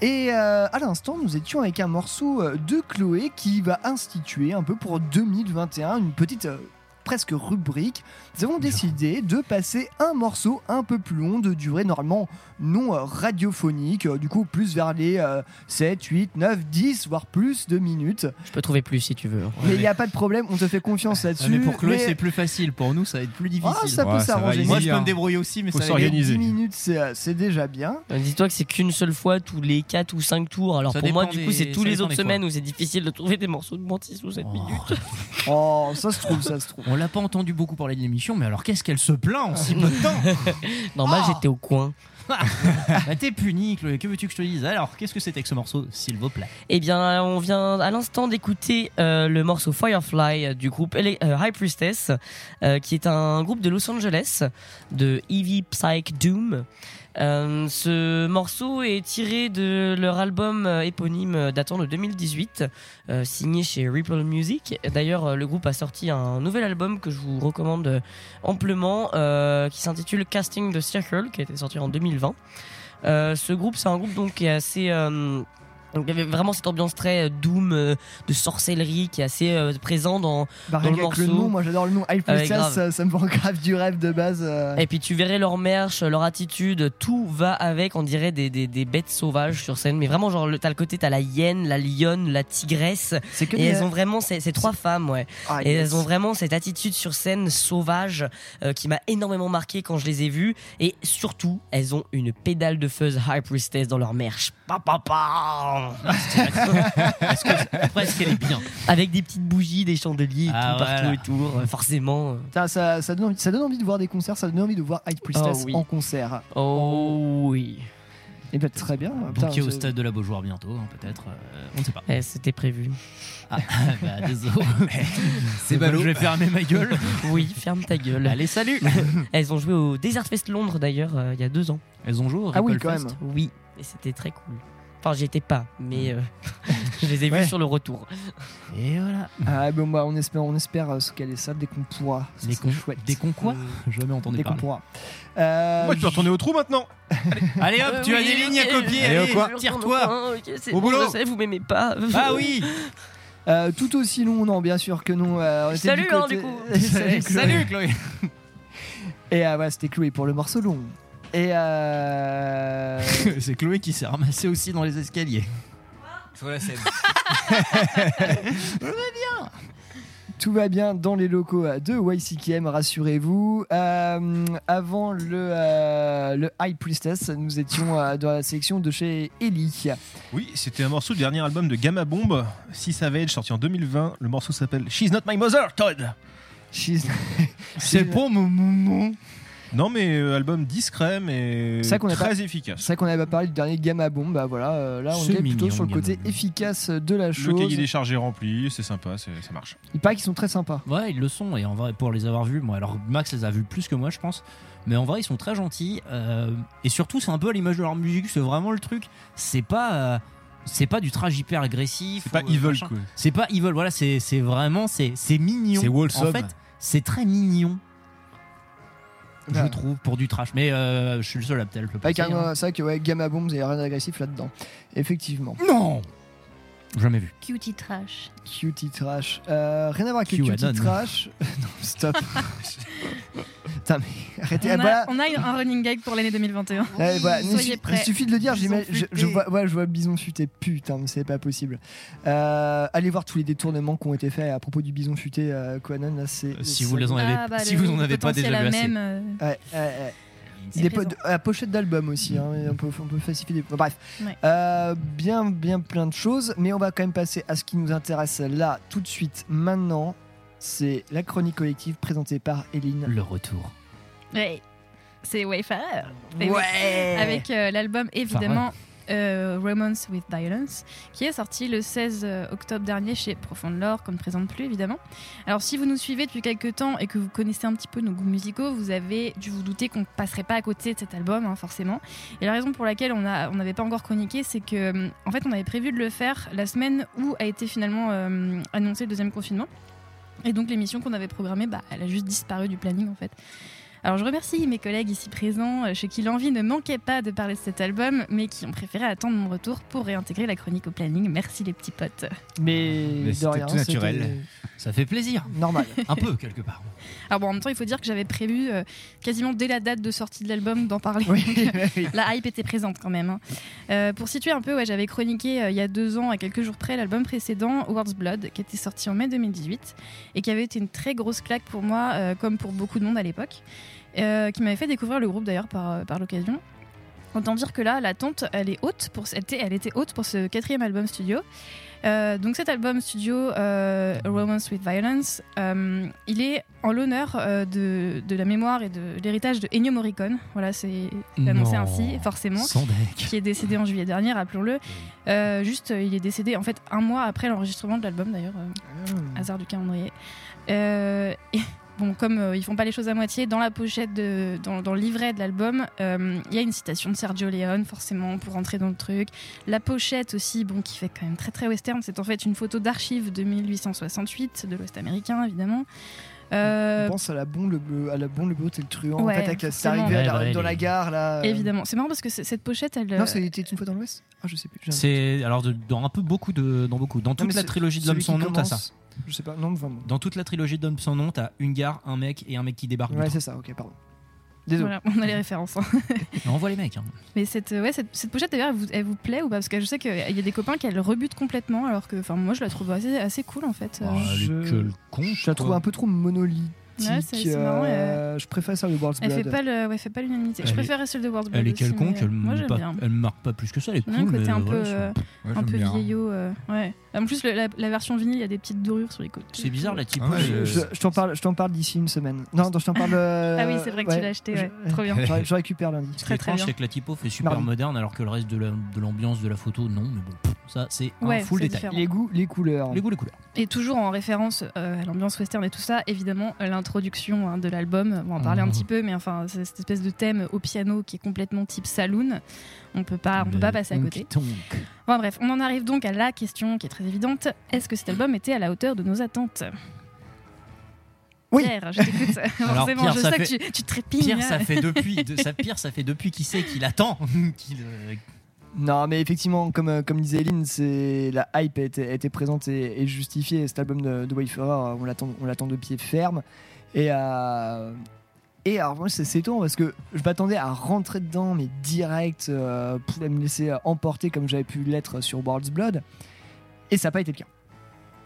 Et euh, à l'instant, nous étions avec un morceau euh, de Chloé qui va instituer un peu pour 2021 une petite euh, presque rubrique. Nous avons décidé de passer un morceau un peu plus long, de durée normalement non euh, radiophonique, euh, du coup plus vers les euh, 7, 8, 9, 10, voire plus de minutes. Je peux trouver plus si tu veux. Mais il n'y a pas de problème, on te fait confiance Ah, là-dessus. mais pour Chloé, mais- c'est plus facile. Pour nous, ça va être plus difficile. Ah, ça peut s'arranger. Moi, je peux me débrouiller aussi, mais Faut ça va être- 10 minutes, c'est euh, c'est déjà bien. Dis-toi que c'est qu'une seule fois tous les 4 ou 5 tours. Alors Ça pour moi, du coup, des- c'est tous ça les autres semaines où c'est difficile de trouver des morceaux de 6 ou 7 minutes. Oh, ça se trouve, ça se trouve. On l'a pas entendu beaucoup parler de l'émission, mais alors qu'est-ce qu'elle se plaint en si peu de temps Normal, Oh. j'étais au coin. Bah, T'es puni, Chloé. Que veux-tu que je te dise Alors, qu'est-ce que c'était que ce morceau, s'il vous plaît Eh bien, on vient à l'instant d'écouter euh, le morceau Firefly euh, du groupe Ele- euh, High Priestess, euh, qui est un groupe de Los Angeles, de Eevee Psych Doom. Euh, ce morceau est tiré de leur album euh, éponyme euh, datant de 2018, euh, signé chez Ripple Music. D'ailleurs, le groupe a sorti un nouvel album que je vous recommande amplement, qui s'intitule Casting the Circle, qui a été sorti en 2020. Euh, ce groupe, c'est un groupe donc qui est assez donc il y avait vraiment cette ambiance très euh, doom euh, de sorcellerie qui est assez euh, présent dans, Bah, dans le morceau. le nom, moi j'adore le nom High Priestess, ça, ça me vend grave du rêve de base. euh. Et puis tu verrais leur merch, leur attitude, tout va avec, on dirait des, des, des bêtes sauvages sur scène. Mais vraiment, genre, t'as le côté, t'as la hyène, la lionne, la tigresse. C'est que et des- elles ont vraiment, ces ces trois femmes, ouais. Ah, et yes. elles ont vraiment cette attitude sur scène sauvage qui m'a énormément marqué quand je les ai vues. Et surtout, elles ont une pédale de fuzz High Priestess dans leur merch. Pa, pa, pa. Est-ce que- Après, est-ce qu'elle est bien Avec des petites bougies, des chandeliers et Ah, tout partout autour, euh, forcément. euh. Ça, ça, ça donne envie, ça donne envie de voir des concerts, ça donne envie de voir High Priestess Oh, oui. en concert. Oh oui. Et bah très bien. Putain, Booké au je- stade de la Beaujoire bientôt, hein, peut-être. euh, on ne sait pas. Eh, C'était prévu. Ah, bah, désolé. C'est ballot. Je vais fermer ma gueule. Oui, ferme ta gueule. Allez, salut Elles ont joué au Desert Fest Londres d'ailleurs euh, il y a deux ans. Elles ont joué au Ah oui, quand Fest même. Oui, et c'était très cool. Enfin, j'y étais pas, mais euh, je les ai Ouais. vus sur le retour. Et voilà. Ah bon bah on espère, on espère euh, se caler ça dès qu'on pourra. Ça serait con- chouette. Des con quoi Jamais entendu Dès qu'on pourra. Euh, je peux retourner au trou maintenant. Allez hop, Euh, tu as des lignes à copier. allez, quoi Tire-toi. au bon, boulot. Je sais, vous m'aimez pas. Ah oui euh, tout aussi long, non, bien sûr que non. euh, on Salut, du hein, du coup. Salut, Chloé. Salut Chloé Et euh, ouais, c'était Chloé pour le morceau long. Et euh... C'est Chloé qui s'est ramassée aussi dans les escaliers. Faut la scène. Tout va bien dans les locaux euh, de YCKM, rassurez-vous. Euh, avant le, euh, le High Priestess, nous étions euh, dans la sélection de chez Ellie. Oui, c'était un morceau du dernier album de Gamma Bomb, Sea Savage, sorti en 2020. Le morceau s'appelle She's Not My Mother, Todd. C'est pour mon moment. Non, mais euh, album discret, mais qu'on très pas- efficace. C'est vrai qu'on avait pas parlé du dernier Gamma Bomb, bah voilà, euh, là on est plutôt sur le Gamma côté Bomb. efficace de la Le chose. cahier des charges est rempli, c'est sympa, c'est- ça marche. Il paraît qu'ils sont très sympas. Ouais, ils le sont. Et en vrai, pour les avoir vus, moi, alors Max les a vus plus que moi, je pense. Mais en vrai, ils sont très gentils. euh, et surtout, c'est un peu à l'image de leur musique. C'est vraiment le truc. C'est pas. euh, c'est pas du trash hyper agressif. C'est pas ou, euh, evil, machin. quoi. C'est pas evil, voilà, c'est c'est vraiment, c'est c'est mignon. C'est wholesome. En fait, c'est très mignon. Je trouve, pour du trash. Mais euh, je suis le seul à peut-être le Avec penser, un, hein. c'est vrai que ouais, Gamma Bomb, il n'y a rien d'agressif là-dedans. Effectivement. Non Jamais vu. Cutie trash. Cutie trash. Euh, rien à voir avec cutie trash. non, stop. Putain, mais arrêtez. On ah, a, voilà. on a un running gag pour l'année 2021. Ouais, voilà, il Soyez suffit- prêts. Il suffit de le dire, je, vois, ouais, je vois le bison futé, putain, mais c'est pas possible. Euh, allez voir tous les détournements qui ont été faits à propos du bison futé euh, Quanon, là, c'est. si vous les en avez- Ah, bah, si vous en avez pas déjà vu à assez. même, euh, Ouais, ouais, ouais. C'est Des présent. po- la pochette d'album aussi, hein, on, peut, on peut falsifier des. bon, bref, Ouais. Euh, bien, bien plein de choses, mais on va quand même passer à ce qui nous intéresse là, tout de suite, maintenant. C'est la chronique collective présentée par Eline. Le retour. Ouais. C'est Wayfarer. Ouais. Avec euh, l'album évidemment euh, Romance with Violence, qui est sorti le 16 octobre dernier chez Profonde Lore, qu'on ne présente plus évidemment. Alors si vous nous suivez depuis quelques temps et que vous connaissez un petit peu nos goûts musicaux, vous avez dû vous douter qu'on ne passerait pas à côté de cet album, hein, forcément. Et la raison pour laquelle on n'avait pas encore chroniqué, c'est que hum, en fait on avait prévu de le faire la semaine où a été finalement euh, annoncé le deuxième confinement. Et donc l'émission qu'on avait programmée, bah, elle a juste disparu du planning en fait. Alors je remercie mes collègues ici présents, euh, chez qui l'envie ne manquait pas de parler de cet album, mais qui ont préféré attendre mon retour pour réintégrer la chronique au planning. Merci les petits potes. Mais, Mais c'était rien, tout naturel. Ça fait plaisir. Normal. Un peu, quelque part. Alors bon, en même temps, il faut dire que j'avais prévu euh, quasiment dès la date de sortie de l'album d'en parler. Oui, la hype était présente quand même. hein. Euh, pour situer un peu, ouais, j'avais chroniqué euh, il y a deux ans, à quelques jours près, l'album précédent, World's Blood, qui était sorti en mai 2018 et qui avait été une très grosse claque pour moi, euh, comme pour beaucoup de monde à l'époque, euh, qui m'avait fait découvrir le groupe d'ailleurs par, euh, par l'occasion. Autant dire que là, l'attente, elle est haute pour, était, elle était haute pour ce quatrième album studio. Euh, donc cet album studio euh, Romance with Violence, euh, il est en l'honneur de, de la mémoire et de l'héritage de Ennio Morricone. Voilà, c'est annoncé Non. ainsi, forcément. Qui est décédé en juillet dernier, rappelons-le. Juste, il est décédé en fait un mois après l'enregistrement de l'album d'ailleurs. euh, hasard du calendrier. Et bon, comme euh, ils font pas les choses à moitié, dans la pochette, de, dans, le livret de l'album, euh, il y a une citation de Sergio Leone, forcément, pour rentrer dans le truc. La pochette aussi, bon, qui fait quand même très très western, c'est en fait une photo d'archives de 1868, de l'Ouest américain évidemment. Euh, On pense à la bombe, le bleu, à la bombe, le bleu, et le truand. Ouais, en fait, avec c'est arrivé à la- Ouais, dans la gare là. euh. Évidemment, c'est marrant parce que cette pochette, elle. Non, euh, c'était une fois dans l'Ouest. Ah, je sais plus. C'est alors de- dans un peu beaucoup de dans beaucoup dans toute la c'est- trilogie de l'homme sans nom t'as ça. Je sais pas. Non, vraiment. Dans toute la trilogie de l'homme sans nom t'as une gare, un mec et un mec qui débarque. du Ouais, c'est ça. Ok, pardon. Désolé. Voilà, on a les références. hein. Mais on voit les mecs. hein. Mais cette, ouais, cette, cette pochette, d'ailleurs, elle vous, elle vous plaît ou pas? Parce que je sais qu'il y a des copains qui elle rebute complètement, alors que enfin, moi, je la trouve assez, assez cool en fait. Euh, je, je la trouve un peu trop Ouais, c'est- c'est marrant, euh, Je préfère ça le World's Elle Blood. fait pas le, ouais, fait pas l'unanimité. Je préférais celle de World's Blood. Elle est quelconque, elle, moi pas- elle marque pas plus que ça, elle est un cool. côté mais un peu, euh, un peu vieillot. euh, ouais. En plus, le- la, la version vinyle, il y a des petites dorures sur les côtés. C'est bizarre la typo. Ah ouais, je, je- je t'en parle, je t'en parle d'ici une semaine. Non, non, je t'en parle. euh, Ah oui, c'est vrai que tu l'as acheté, ouais. Trop bien. Je, je récupère lundi. Ce qui est étrange, c'est que la typo fait super moderne alors que le reste de la- de l'ambiance de la photo, non. Mais bon, ça c'est Ouais, un full détail. différent. Les goûts, les couleurs. Les goûts, les couleurs. Et toujours en référence euh, à l'ambiance western et tout ça, évidemment, euh, l'introduction hein, de l'album, on va en parler un Mhm. petit peu, mais enfin, c'est cette espèce de thème au piano qui est complètement type saloon. On peut pas, on peut pas passer à côté. Bref, on en arrive donc à la question qui est très évidente. Est-ce que cet album était à la hauteur de nos attentes? Oui. Pierre, je t'écoute. Alors, Forcément, Pierre, je ça sais fait- que tu, tu trépignes. Pierre, ça fait depuis, de, ça, Pierre, ça fait depuis qu'il sait qu'il attend. qu'il, euh, Non, mais effectivement, comme, euh, comme disait Eline, c'est la hype a été, a été présente et, et justifiée. Cet album de, de Wayfarer, on l'attend, on l'attend de pied ferme. Et, euh, et alors, moi, c'est, étonnant parce que je m'attendais à rentrer dedans, mais direct, euh, pour me laisser emporter comme j'avais pu l'être sur World's Blood. Et ça n'a pas été le cas.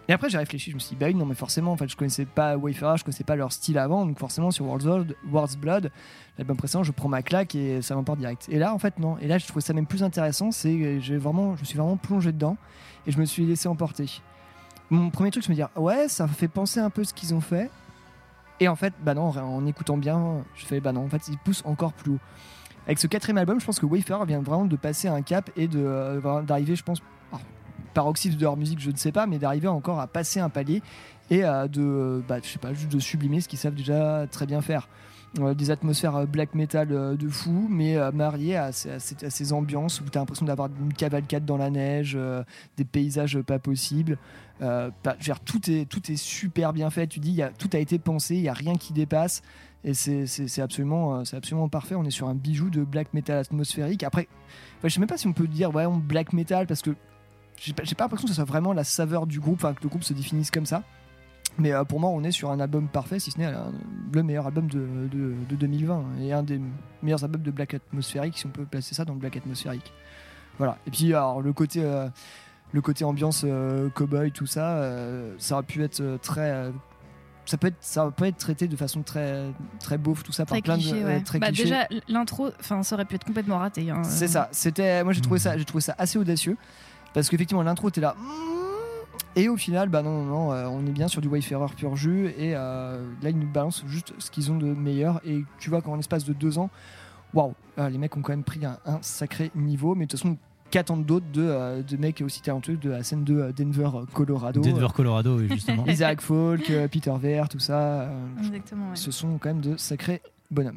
Et après, j'ai réfléchi, je me suis dit, bah oui, non, mais forcément, en fait, je connaissais pas Wayfarer, je connaissais pas leur style avant, donc forcément, sur World's Blood, World's Blood l'album précédent, je prends ma claque et ça m'emporte direct. Et là, en fait, non. Et là, je trouvais ça même plus intéressant, c'est j'ai vraiment, je me suis vraiment plongé dedans et je me suis laissé emporter. Mon premier truc, je me dis, ouais, ça fait penser un peu ce qu'ils ont fait. Et en fait, bah non, en, écoutant bien, je fais, bah non, en fait, ils poussent encore plus haut. Avec ce quatrième album, je pense que Wayfarer vient vraiment de passer un cap et euh, d'arriver, je pense, paroxysme de leur musique, je ne sais pas, mais d'arriver encore à passer un palier et de, bah, je sais pas, juste de sublimer ce qu'ils savent déjà très bien faire. Euh, des atmosphères euh, black metal euh, de fou, mais mariées à, ces- ambiances où tu as l'impression d'avoir une cavalcade dans la neige, des paysages pas possibles. Euh, tout, est, tout est super bien fait. Tu dis, tout a été pensé, il n'y a rien qui dépasse. Et c'est- absolument, parfait. On est sur un bijou de black metal atmosphérique. Après, je sais même pas si on peut dire black metal parce que j'ai pas, pas l'impression que ce soit vraiment la saveur du groupe, enfin que le groupe se définisse comme ça. Mais euh, pour moi, on est sur un album parfait, si ce n'est un- le meilleur album de, de- de 2020 et un des meilleurs albums de Black Atmosphérique, si on peut placer ça dans le Black Atmosphérique. Voilà. Et puis, alors, le côté, euh, le côté ambiance euh, cowboy, tout ça, euh, ça aurait pu être euh, très. euh, ça peut être, ça peut être traité de façon très, très beauf, tout ça, par Très plein cliché, de ouais. très Bah, clichés. déjà, l'intro, enfin, ça aurait pu être complètement raté. hein. C'est ça. C'était, moi j'ai trouvé ça, j'ai trouvé ça assez audacieux parce qu'effectivement l'intro t'es là. Et au final, bah non, non, non, euh, on est bien sur du Wayfarer pur jus et euh, là ils nous balancent juste ce qu'ils ont de meilleur et tu vois qu'en l'espace de deux ans, waouh, euh, les mecs ont quand même pris un, un sacré niveau. Mais de toute façon, qu'attendent d'autres de, de mecs aussi talentueux de la scène de Denver, Colorado, Denver, Colorado, oui, justement. Isaac Folk, euh, Peter Ver, tout ça. Exactement, ouais. Ce sont quand même de sacrés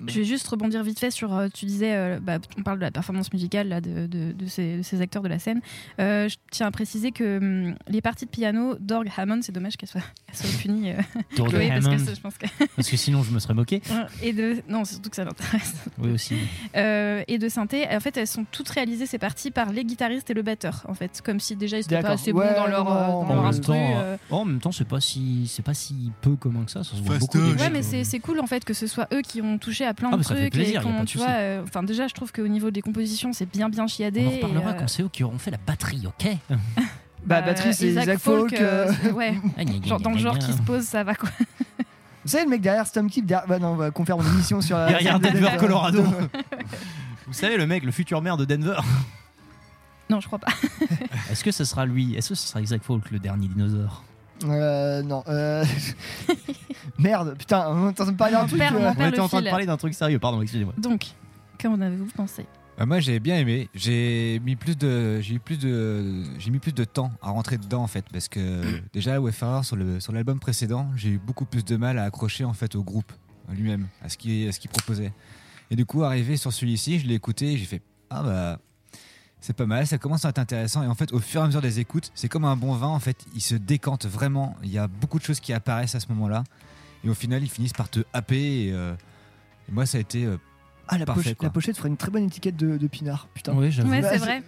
Je vais juste rebondir vite fait sur, euh, tu disais, euh, bah, on parle de la performance musicale là, de, de- de ces, de ces acteurs de la scène. Euh, je tiens à préciser que hum, les parties de piano d'Org Hammond, c'est dommage qu'elles soient, soient punies. euh, D'Org Chloé, parce que Hammond. ça, je pense que... Parce que sinon, je me serais moqué. Et de... Non, c'est surtout que ça m'intéresse. Oui, aussi. Euh, et de synthé, en fait, elles sont toutes réalisées ces parties par les guitaristes et le batteur, en fait, comme si déjà ils étaient pas assez bons dans leur, non, euh, non, dans non, leur en, même instru. temps, en même temps, c'est pas si c'est pas si peu commun que ça. Ça se voit beaucoup. Ouais, mais c'est cool en fait que ce soit eux qui ont touché à plein Ah, de bah, ça fait trucs plaisir, et qu'on, tu vois, euh, enfin déjà je trouve qu'au niveau des compositions c'est bien bien chiadé. On en reparlera euh, quand c'est eux qui auront fait la batterie, ok Bah, batterie, c'est Isaac Folk, euh, c'est- ouais. Ah, Genre, dans le genre qui se pose, ça va quoi. Vous savez, le mec derrière Stomp Keep, derrière... bah non, on va faire une émission sur. euh, Derrière Denver, Colorado. Vous savez, le mec, le futur maire de Denver. Non, je crois pas. Est-ce que ce sera lui Est-ce que ce sera Isaac Folk, le dernier dinosaure? Euh, non. Euh... Merde, putain, on est en train de parler d'un truc. perd- euh, on perd était le en train de fil. parler d'un truc sérieux, pardon, excusez-moi. Donc, qu'en avez-vous pensé? Bah, moi j'ai bien aimé. J'ai mis plus de j'ai eu plus de j'ai mis plus de temps à rentrer dedans en fait parce que déjà Wayfarer sur le sur l'album précédent, j'ai eu beaucoup plus de mal à accrocher en fait au groupe lui-même, à ce qu'il à ce qu'il proposait. Et du coup arrivé sur celui-ci, je l'ai écouté et j'ai fait ah bah c'est pas mal, ça commence à être intéressant et en fait au fur et à mesure des écoutes, c'est comme un bon vin en fait, il se décante vraiment, il y a beaucoup de choses qui apparaissent à ce moment-là et au final ils finissent par te happer et, euh, et moi ça a été euh, Ah, la, parfait, poche- quoi. la pochette ferait une très bonne étiquette de, de Pinard, putain. Oui, j'avoue. Ouais, c'est vrai.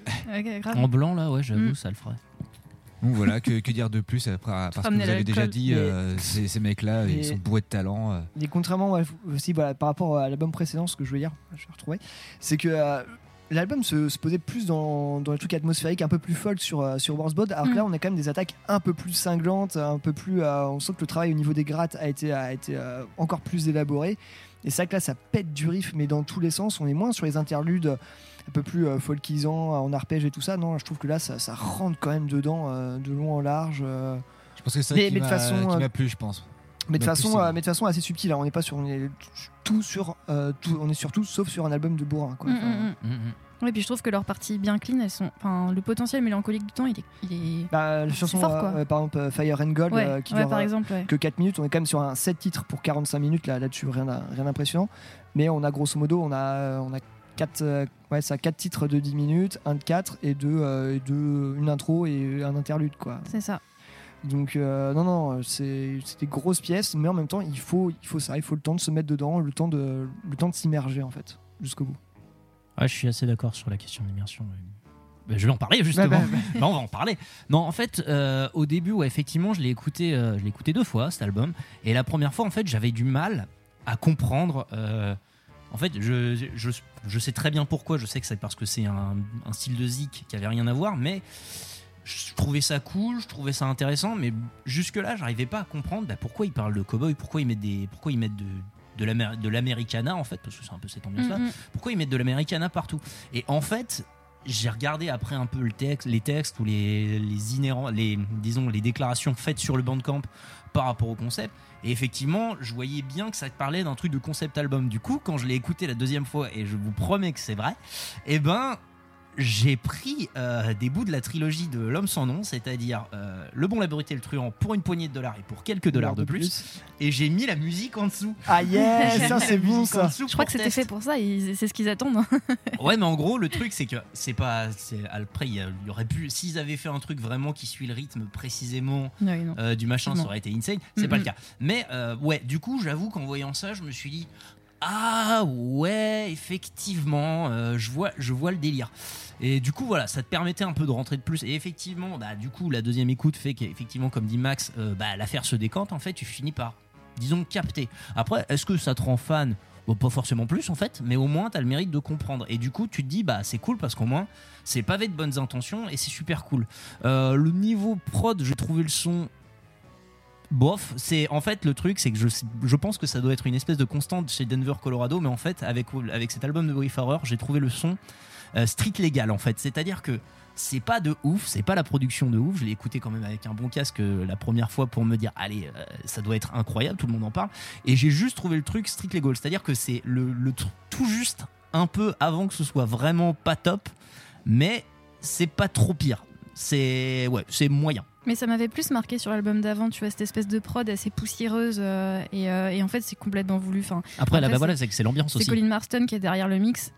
Grave. En blanc, là, ouais, j'avoue, Mm. ça le ferait. Donc voilà, que, que dire de plus après, parce que vous avez déjà dit, euh, ces, ces mecs-là, ils sont bourrés de talent. euh. Et contrairement aussi voilà, par rapport à l'album précédent, ce que je veux dire, je vais retrouver, c'est que euh, l'album se, se posait plus dans, dans les trucs atmosphériques, un peu plus folk sur, euh, sur Warsbod, alors que Mm. là on a quand même des attaques un peu plus cinglantes, un peu plus. euh, on sent que le travail au niveau des grattes a été, a été euh, encore plus élaboré. Et c'est vrai que là ça pète du riff, mais dans tous les sens, on est moins sur les interludes un peu plus euh, folkisants, en arpège et tout ça. Non, je trouve que là ça, ça rentre quand même dedans, euh, de long en large. euh. Je pense que c'est ça Mais- qui mais de m'a façon, qui m'a plu, je pense. Mais de façon, euh, mais de façon assez subtile. hein. On n'est pas sur, on est tout sur, euh, tout, on est sur tout sauf sur un album de bourrin. Quoi. Mm, Enfin, mm, mm. Oui, puis je trouve que leurs parties bien clean, elles sont. Enfin, le potentiel mélancolique du temps, il est. Il est... Bah, la chanson, fort, euh, quoi. euh, par exemple, euh, Fire and Gold, Ouais, euh, qui ouais, dure par euh, exemple, ouais. que 4 minutes. On est quand même sur un 7 titres pour 45 minutes là, là-dessus, rien, d'impressionnant. Mais on a grosso modo, on a, euh, on a 4, ouais, ça, quatre titres de 10 minutes, un de 4 et deux, euh, et deux- une intro et un interlude. quoi. C'est ça. Donc, euh, non, non, c'est c'est des grosses pièces, mais en même temps, il faut, il faut ça, il faut le temps de se mettre dedans, le temps de, le temps de s'immerger en fait, jusqu'au bout. Ouais, je suis assez d'accord sur la question d'immersion. Ben, je vais en parler justement. Bah, bah, Ben, on va en parler. Non, en fait, euh, au début, ouais, effectivement, je l'ai écouté, euh, je l'ai écouté deux fois cet album, et la première fois, en fait, j'avais du mal à comprendre. euh, en fait, je, je, je sais très bien pourquoi. Je sais que c'est parce que c'est un, un style de zik qui avait rien à voir, mais je trouvais ça cool, je trouvais ça intéressant, mais jusque là, j'arrivais pas à comprendre bah, pourquoi ils parlent de cowboy, pourquoi ils mettent des, pourquoi ils mettent de de l'Amer- de l'americana en fait parce que c'est un peu cette ambiance là Mhm. pourquoi ils mettent de l'americana partout? Et en fait j'ai regardé après un peu le texte les textes ou les les inhérents les disons les déclarations faites sur le bandcamp par rapport au concept. Et effectivement je voyais bien que ça parlait d'un truc de concept album. Du coup quand je l'ai écouté la deuxième fois et je vous promets que c'est vrai et ben j'ai pris euh, des bouts de la trilogie de L'homme sans nom, c'est-à-dire euh, Le bon, la brute et le truand pour une poignée de dollars et pour quelques dollars de plus, et j'ai mis la musique en dessous. Ah yes, ça c'est bon ça. Je crois que c'était fait pour ça, c'est ce qu'ils attendent. hein. Ouais, mais en gros, le truc, c'est que c'est pas. Après, il y aurait pu. S'ils avaient fait un truc vraiment qui suit le rythme précisément euh, du machin, ça aurait été insane. C'est pas le cas. Mais euh, ouais, du coup, j'avoue qu'en voyant ça, je me suis dit. Ah ouais, effectivement, euh, je vois, le délire. Et du coup, voilà, ça te permettait un peu de rentrer de plus. Et effectivement, bah, du coup, la deuxième écoute fait qu'effectivement, comme dit Max, euh, bah, l'affaire se décante. En fait, tu finis par, disons, capter. Après, est-ce que ça te rend fan? Bon, pas forcément plus en fait, mais au moins t'as le mérite de comprendre. Et du coup, tu te dis, bah c'est cool parce qu'au moins c'est pavé de bonnes intentions et c'est super cool. Euh, le niveau prod, j'ai trouvé le son bof. C'est en fait le truc, c'est que je, je pense que ça doit être une espèce de constante chez Denver, Colorado, mais en fait avec avec cet album de Wayfarer, j'ai trouvé le son euh, street légal en fait. C'est-à-dire que c'est pas de ouf, c'est pas la production de ouf. Je l'ai écouté quand même avec un bon casque euh, la première fois pour me dire, allez, euh, ça doit être incroyable, tout le monde en parle. Et j'ai juste trouvé le truc street legal, c'est-à-dire que c'est le, le tout juste un peu avant que ce soit vraiment pas top, mais c'est pas trop pire. C'est ouais, c'est moyen. Mais ça m'avait plus marqué sur l'album d'avant, tu vois, cette espèce de prod assez poussiéreuse. euh, et, euh, et en fait, c'est complètement voulu. Enfin, Après, là, bah c'est- voilà, c'est que c'est l'ambiance C'est aussi. Colin Marston qui est derrière le mix.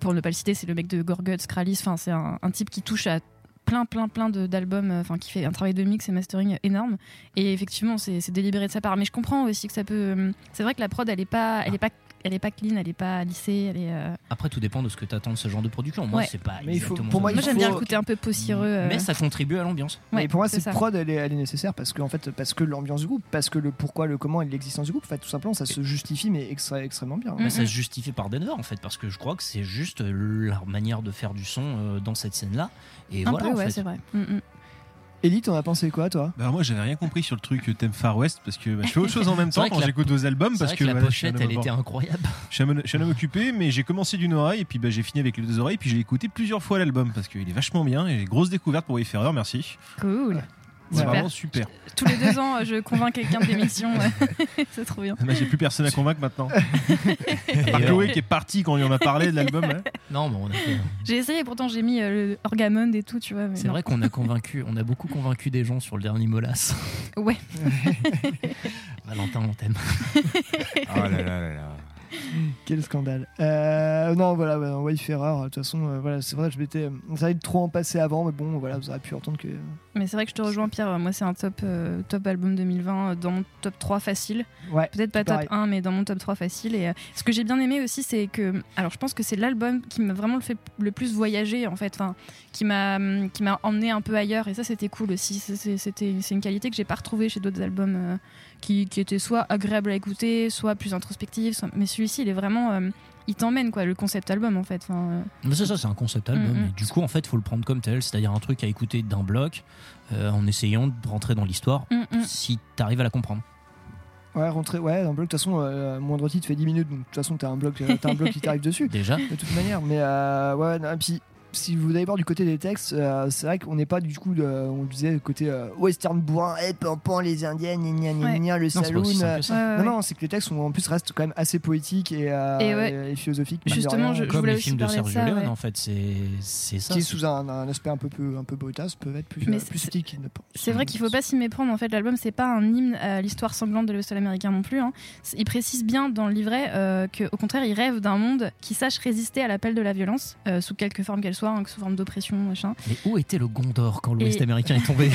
Pour ne pas le citer, c'est le mec de Gorguts, Kralis. Enfin, c'est un, un type qui touche à plein, plein, plein de- d'albums. euh, Enfin, qui fait un travail de mix et mastering énorme. Et effectivement, c'est c'est délibéré de sa part. Mais je comprends aussi que ça peut. C'est vrai que la prod, elle est pas, elle est pas, elle est pas clean, elle est pas lissée, elle est. euh, Après, tout dépend de ce que tu attends de ce genre de production. Moi, Ouais. c'est pas. Mais il faut- exactement pour moi, j'aime bien le côté un peu poussiéreux. euh. Mais ça contribue à l'ambiance. Mais Ouais, pour moi, cette prod, elle est, elle est nécessaire parce que, en fait, parce que l'ambiance du groupe, parce que le pourquoi, le comment et l'existence du groupe, en fait, tout simplement, ça se justifie, mais extra- extrêmement bien. Bah, ça se justifie par Denver en fait parce que je crois que c'est juste leur manière de faire du son euh, dans cette scène là et un voilà peu, en ouais, c'est vrai. Mm. Ellie, t'en as pensé quoi, toi? Bah moi j'avais rien compris sur le truc euh, thème Far West parce que bah, je fais autre chose en même temps que quand j'écoute vos albums parce vrai que que la voilà, pochette, elle était incroyable. Je suis un, je suis un homme occupé mais j'ai commencé d'une oreille et puis bah, j'ai fini avec les deux oreilles puis j'ai écouté plusieurs fois l'album parce qu'il est vachement bien et grosse découverte pour Wayfarer merci. Cool. C'est Super. vraiment super. Tous les deux ans, je convainc quelqu'un de l'émission. c'est trop bien. J'ai plus personne à convaincre maintenant. Chloé qui est partie quand on en a parlé de l'album. Non, mais on a fait- J'ai essayé, pourtant j'ai mis euh, le Orgamond et tout, tu vois. C'est vrai qu'on a convaincu, on a beaucoup convaincu des gens sur le dernier Molas. Ouais. Valentin, on t'aime. Oh là là là là. Quel scandale. Euh, non, voilà, ouais, Wayfarer, de toute façon, euh, voilà, c'est vrai que je m'étais. Ça allait trop en passer avant, mais bon, voilà, vous aurez pu entendre que. Mais c'est vrai que je te rejoins, Pierre. Moi, c'est un top, euh, top album 2020 euh, dans mon top 3 facile. Ouais, Peut-être pas top pareil. 1, mais dans mon top 3 facile. Et ce que j'ai bien aimé aussi, c'est que. Alors, je pense que c'est l'album qui m'a vraiment le fait le plus voyager, en fait. Enfin, qui m'a hum, emmené un peu ailleurs. Et ça, c'était cool aussi. C'est- une qualité que j'ai pas retrouvée chez d'autres albums qui, qui étaient soit agréables à écouter, soit plus introspectifs. soit- Mais celui-ci, il est vraiment. euh, il t'emmène, quoi, le concept album, en fait. Enfin, euh, Mais c'est ça, c'est un concept album. Mm, mm. Et du coup, en fait, faut le prendre comme tel, c'est-à-dire un truc à écouter d'un bloc, euh, en essayant de rentrer dans l'histoire, Mm, si t'arrives à la comprendre. Ouais, rentrer, ouais, un bloc, de toute façon, euh, moindre titre fait 10 minutes, donc de toute façon, t'as un bloc, euh, t'as un bloc qui t'arrive dessus. Déjà. De toute manière, mais euh, ouais, non, et puis si vous allez voir du côté des textes, euh, c'est vrai qu'on n'est pas du coup, de, on disait côté euh, western bourrin, hey, pampan, les indiennes, gna gna gna Ouais. le Non, c'est pas saloon. euh. Ouais, ouais, non, ouais. non, c'est que les textes sont, en plus restent quand même assez poétiques et, euh, Et ouais. et philosophiques. Justement, rien. je- je Comme les films de Sergio Leone, ouais. en fait, c'est c'est ça. qui est sous un, un aspect un peu, peu, un peu brutasse, peuvent être plus, euh, plus ne. C'est vrai qu'il faut pas s'y méprendre. En fait, l'album c'est pas un hymne à l'histoire sanglante de l'Ouest américain non plus. hein. Il précise bien dans le livret euh, qu'au contraire, il rêve d'un monde qui sache résister à l'appel de la violence, euh, sous quelque forme qu'elle soit, hein, sous forme d'oppression, machin. Mais où était le Gondor quand l'Ouest Et- américain est tombé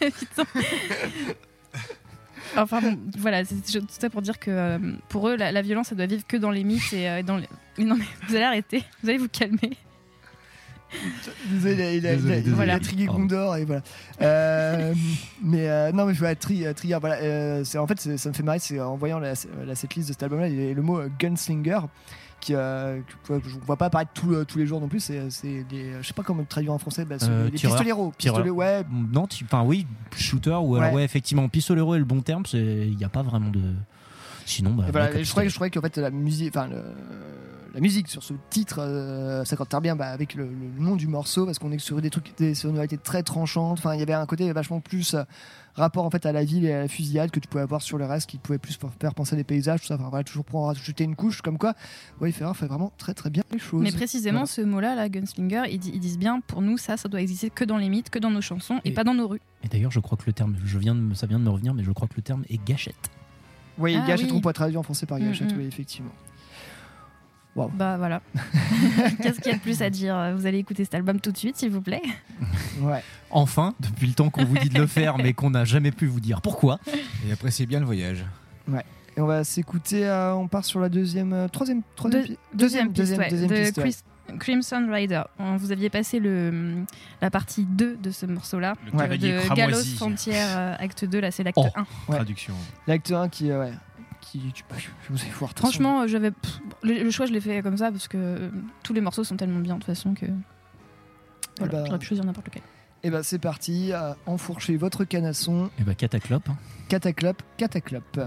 Putain. Enfin bon, voilà, c'est tout ça pour dire que euh, pour eux, la, la violence, elle doit vivre que dans les mythes et euh, dans les. Non mais vous allez arrêter, vous allez vous calmer. Désolé, il a, Désolé, il a- désolé. il a intrigué Pardon. Gondor et voilà. Euh, mais euh, non, mais je vois tri, Trigger. Voilà, euh, c'est en fait, ça me fait marrer. C'est en voyant la, la setlist de cet album-là, le mot euh, gunslinger qui, euh, que, je ne vois pas apparaître tous euh, tous les jours non plus. C'est, c'est des, je sais pas comment le traduire en français. Bah, Euh, les tireur. pistoleros. Ouais. Non, enfin oui, shooter ou alors Ouais. ouais, effectivement, pistolero est le bon terme. Il n'y a pas vraiment de. Sinon, bah. Voilà, je croyais, je croyais qu'en fait la musique, enfin le- la musique sur ce titre, euh, ça compte bien bah, avec le, le nom du morceau parce qu'on est sur des trucs, des sonorités très tranchantes. Enfin, il y avait un côté vachement plus euh, rapport en fait à la ville et à la fusillade que tu pouvais avoir sur le reste, qui pouvait plus faire penser à des paysages, tout ça. Enfin, voilà, toujours pour en rajouter une couche, comme quoi, ouais, Ferrer fait vraiment très très bien les choses. Mais précisément, Voilà. ce mot-là, la gunslinger, ils, di- ils disent bien, pour nous, ça, ça doit exister que dans les mythes, que dans nos chansons et, Et- pas dans nos rues. Et d'ailleurs, je crois que le terme, je viens de, me- ça vient de me revenir, mais je crois que le terme est gâchette. Oui, Ah, gâchette, oui. on pourrait traduire en français par Mm, gâchette, mm. oui, effectivement. Bah voilà. Qu'est-ce qu'il y a de plus à dire? Vous allez écouter cet album tout de suite, s'il vous plaît. Ouais. Enfin, depuis le temps qu'on vous dit de le faire, mais qu'on n'a jamais pu vous dire pourquoi. Et appréciez bien le voyage. Ouais. Et on va s'écouter, euh, on part sur la deuxième, euh, troisième, pi- deuxième piste, ouais, deuxième de piste, ouais. Chris- Crimson Rider. On- Vous aviez passé le, la partie 2 de ce morceau-là, de. Gallows Frontier, euh, acte 2, là c'est l'acte Oh. 1. Ouais. Traduction. L'acte 1 qui, euh, ouais, qui, tu, je vous ai voir. de toute façon. Franchement, euh, j'avais le, le choix, je l'ai fait comme ça parce que euh, tous les morceaux sont tellement bien de toute façon que voilà, bah, j'aurais pu choisir n'importe lequel. Et ben c'est parti, enfourchez votre canasson, Et bah, cataclope. hein. cataclope, cataclope.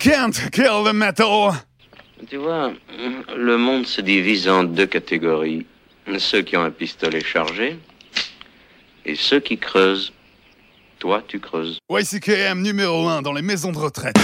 Can't kill the metal. Tu vois, le monde se divise en deux catégories. Ceux qui ont un pistolet chargé et ceux qui creusent. Toi, tu creuses. YCKM numéro 1 dans les maisons de retraite.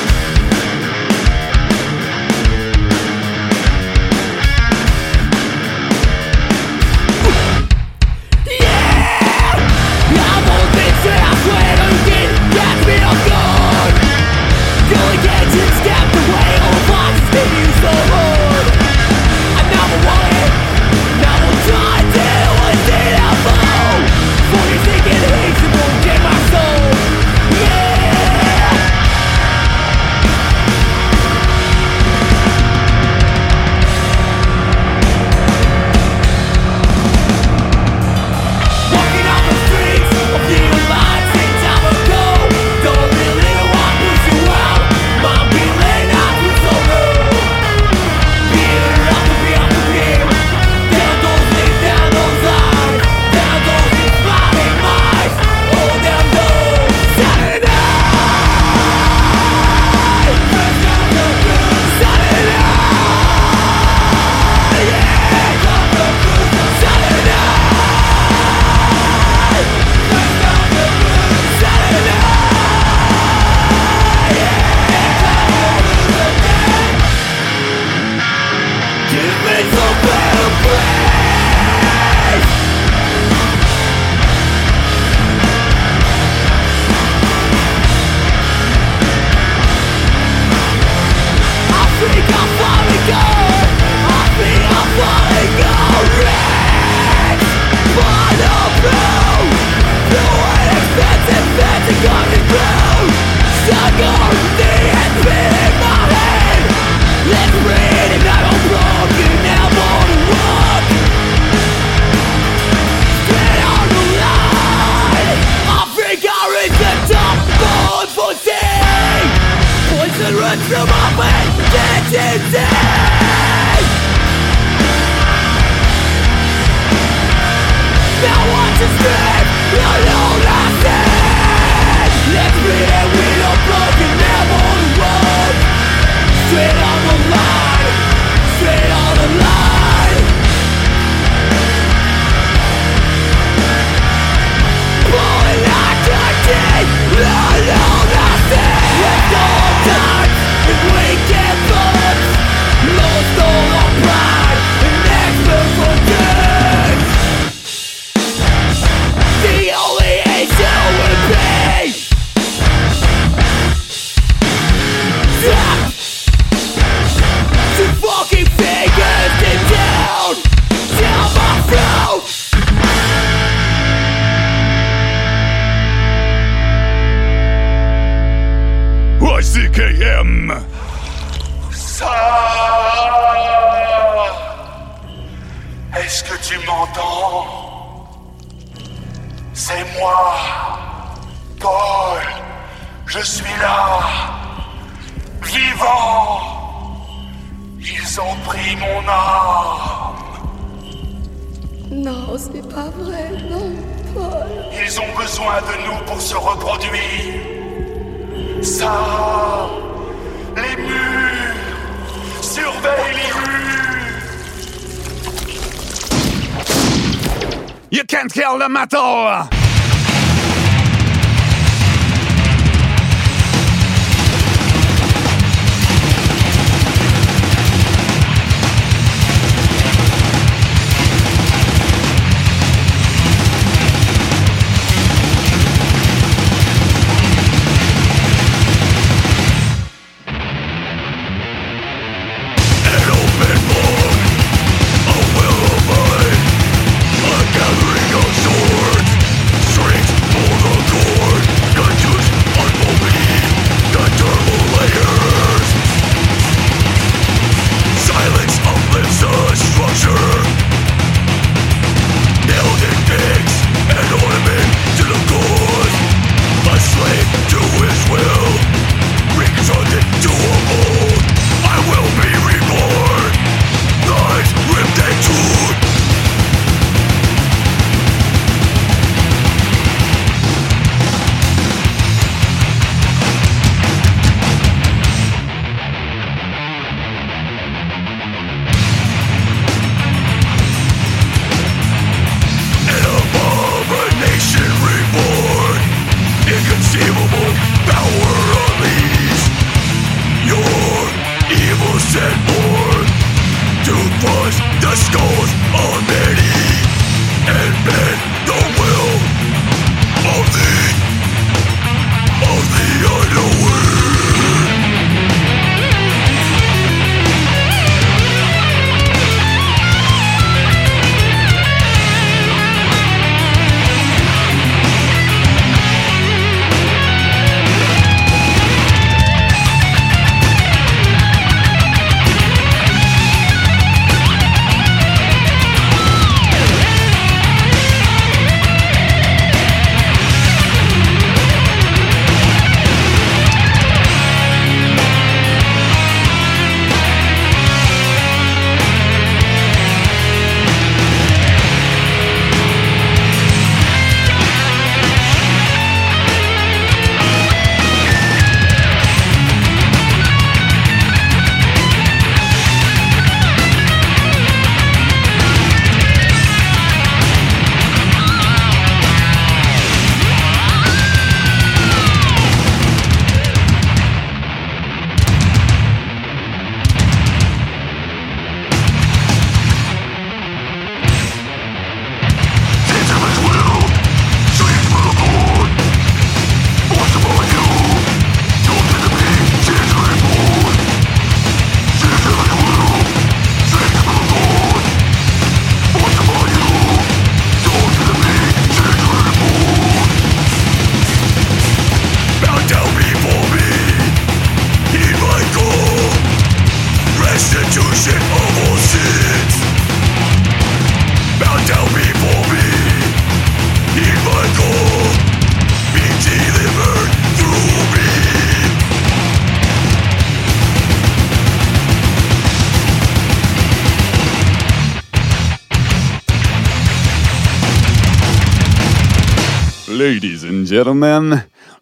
Kill the metal.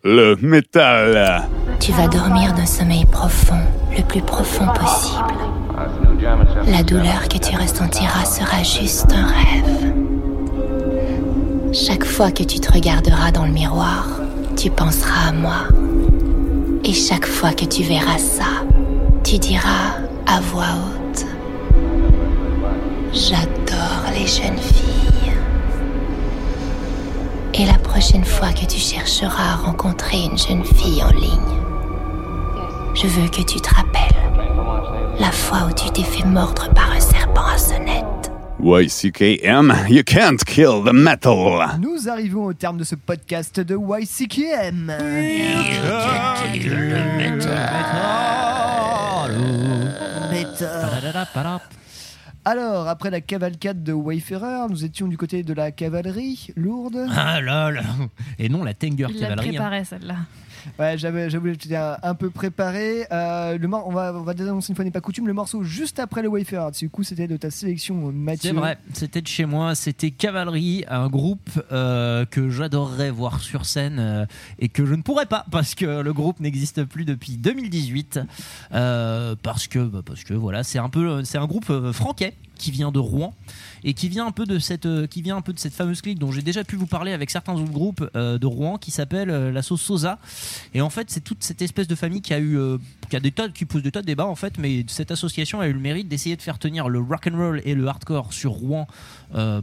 Le métal. Tu vas dormir d'un sommeil profond, le plus profond possible. La douleur que tu ressentiras sera juste un rêve. Chaque fois que tu te regarderas dans le miroir, tu penseras à moi. Et chaque fois que tu verras ça, tu diras à voix haute, J'adore les jeunes filles. Et la prochaine fois que tu chercheras à rencontrer une jeune fille en ligne, je veux que tu te rappelles la fois où tu t'es fait mordre par un serpent à sonnette. YCKM, you can't kill the metal. Nous arrivons au terme de ce podcast de YCKM. Alors, après la cavalcade de Wayfarer, nous étions du côté de la cavalerie lourde. Ah là là Et non la Tenger Il l'a cavalerie. hein. préparé celle-là. Ouais, j'avais, j'avoue, j'étais un, peu préparé. Euh, le mor- on va, on va déjà annoncer une fois n'est pas coutume, le morceau juste après le Wayfarer. Du coup, c'était de ta sélection, Mathieu. C'est vrai, c'était de chez moi, c'était Cavalerie, un groupe euh, que j'adorerais voir sur scène euh, et que je ne pourrais pas parce que le groupe n'existe plus depuis 2018 euh, parce que bah, parce que voilà, c'est un peu c'est un groupe euh, franquais qui vient de Rouen et qui vient un peu de cette euh, qui vient un peu de cette fameuse clique dont j'ai déjà pu vous parler avec certains autres groupes euh, de Rouen qui s'appelle euh, la sauce Sosa. Et en fait c'est toute cette espèce de famille qui a eu qui a des tas qui pose des tas de débats en fait mais cette association a eu le mérite d'essayer de faire tenir le rock and roll et le hardcore sur Rouen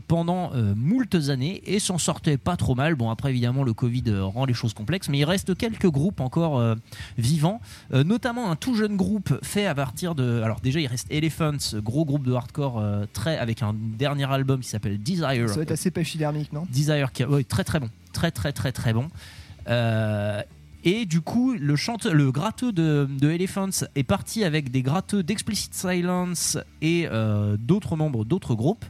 pendant euh, moultes années et s'en sortait pas trop mal. Bon après évidemment le Covid rend les choses complexes mais il reste quelques groupes encore vivants notamment un tout jeune groupe fait à partir de alors déjà il reste Elephants gros groupe de hardcore euh, très avec un dernier album qui s'appelle Desire. Ça va être assez pachydermique, non? Desire, qui, ouais, très très bon, très très très très bon. Euh, et du coup, le chanteur, le gratteux de, Elephants est parti avec des gratteux d'Explicit Silence et euh, d'autres membres d'autres groupes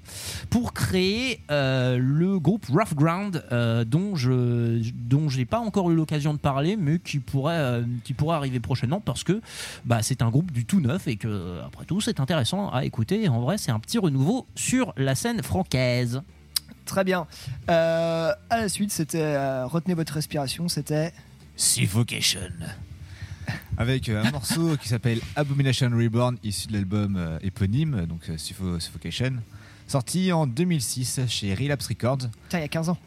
pour créer euh, le groupe Rough Ground, euh, dont je dont pas encore eu l'occasion de parler, mais qui pourrait qui pourrait arriver prochainement parce que bah, c'est un groupe du tout neuf et que après tout c'est intéressant à écouter. En vrai, c'est un petit renouveau sur la scène francaise. Très bien. À la suite, c'était retenez votre respiration. C'était Suffocation. Avec euh, un morceau qui s'appelle Abomination Reborn, issu de l'album euh, éponyme, donc euh, Suffo- Suffocation, sorti en 2006 chez Relapse Records. Tiens, il y a 15 ans.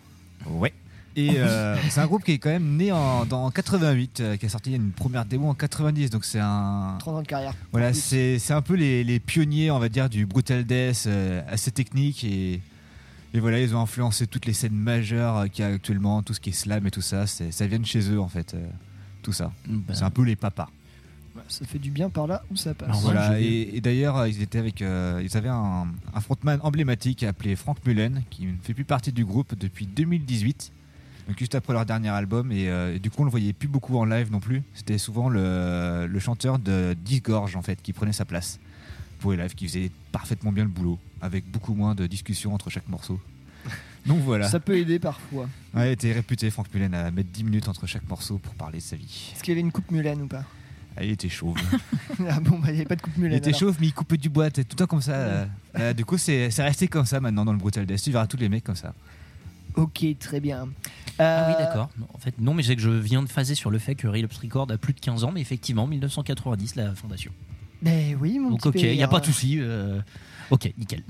Ouais. Et euh, c'est un groupe qui est quand même né en, dans 88, euh, qui a sorti une première démo en 90, donc c'est un. 30 ans de carrière. Voilà, c'est c'est un peu les, les pionniers, on va dire, du brutal death, euh, assez technique et. Et voilà, ils ont influencé toutes les scènes majeures qu'il y a actuellement, tout ce qui est slam et tout ça. c'est- Ça vient de chez eux en fait, euh, tout ça. Ben. C'est un peu les papas. Bah, ça fait du bien par là où ça passe. Voilà, et, et d'ailleurs, ils étaient avec, euh, ils avaient un, un frontman emblématique appelé Frank Mullen, qui ne fait plus partie du groupe depuis 2018, donc juste après leur dernier album, et, euh, et du coup, on le voyait plus beaucoup en live non plus. C'était souvent le, le chanteur de Disgorge en fait qui prenait sa place pour les lives, qui faisait parfaitement bien le boulot, avec beaucoup moins de discussions entre chaque morceau. Donc voilà. Ça peut aider parfois. Ouais, il était réputé Frank Mullen à mettre 10 minutes entre chaque morceau pour parler de sa vie. Est-ce qu'il y avait une coupe Mulan ou pas? Ah, il était chauve. Ah bon, bah, il n'y avait pas de coupe Mulan. Il était alors. chauve, mais il coupait du bois, tout le temps comme ça. euh. Euh, du coup, c'est resté comme ça maintenant dans le Brutal Death. Tu verras tous les mecs comme ça. Ok, très bien. Ah oui, Euh, d'accord. Non, En fait, non, mais c'est que je viens de phaser sur le fait que Relapse Record a plus de 15 ans, mais effectivement, 1990, la fondation. Ben oui, mon Donc, petit ok, il n'y a pas de souci. euh, Ok, nickel.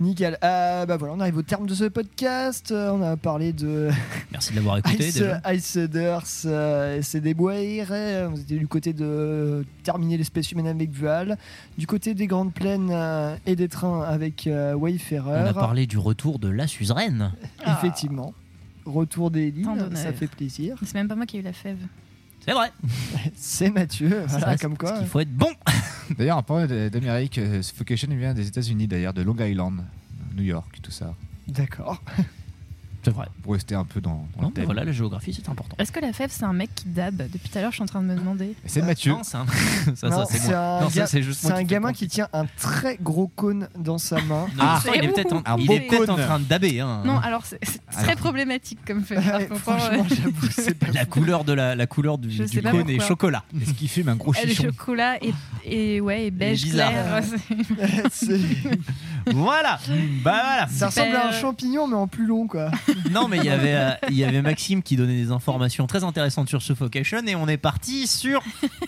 Nickel. Euh, bah voilà, on arrive au terme de ce podcast. Euh, on a parlé de Merci de l'avoir écouté Ice, déjà. Ice Eaters, euh, c'est des bois On était du côté de terminer l'espèce humaine avec Vual, du côté des grandes plaines euh, et des trains avec euh, Wayfarer. On a parlé du retour de la suzeraine. Effectivement. Retour des Tant lignes, d'honneur. ça fait plaisir. C'est même pas moi qui ai eu la fève. C'est vrai. C'est Mathieu, voilà, comme quoi. Il faut être bon. D'ailleurs, en parlant d'Amérique, euh, Suffocation vient des États-Unis, d'ailleurs, de Long Island, New York, tout ça. D'accord. C'est vrai. Pour rester un peu dans, dans Non, le mais thème. voilà, la géographie, c'est important. Est-ce que la fève, c'est un mec qui dab Depuis tout à l'heure, je suis en train de me demander. C'est Mathieu. Non, c'est un- ça, Non, ça, c'est un, Non, ça, ga- c'est juste c'est moi un qui gamin le qui tient un très gros cône dans sa main. Non, Ah. il est peut-être en, Un il est en train de daber. Hein. Non, alors c'est très Alors. problématique comme fève. par Ouais, contre, franchement, euh, j'avoue, c'est pas La couleur de la, la couleur du, Je du sais pas cône est chocolat. Est-ce qu'il fume un gros est chichon chocolat et, et ouais et beige bizarre. clair. Voilà. Bah voilà. Ça ressemble à un champignon, mais en plus long, quoi. Non, mais il y avait, euh, il y avait Maxime qui donnait des informations très intéressantes sur Suffocation et on est parti sur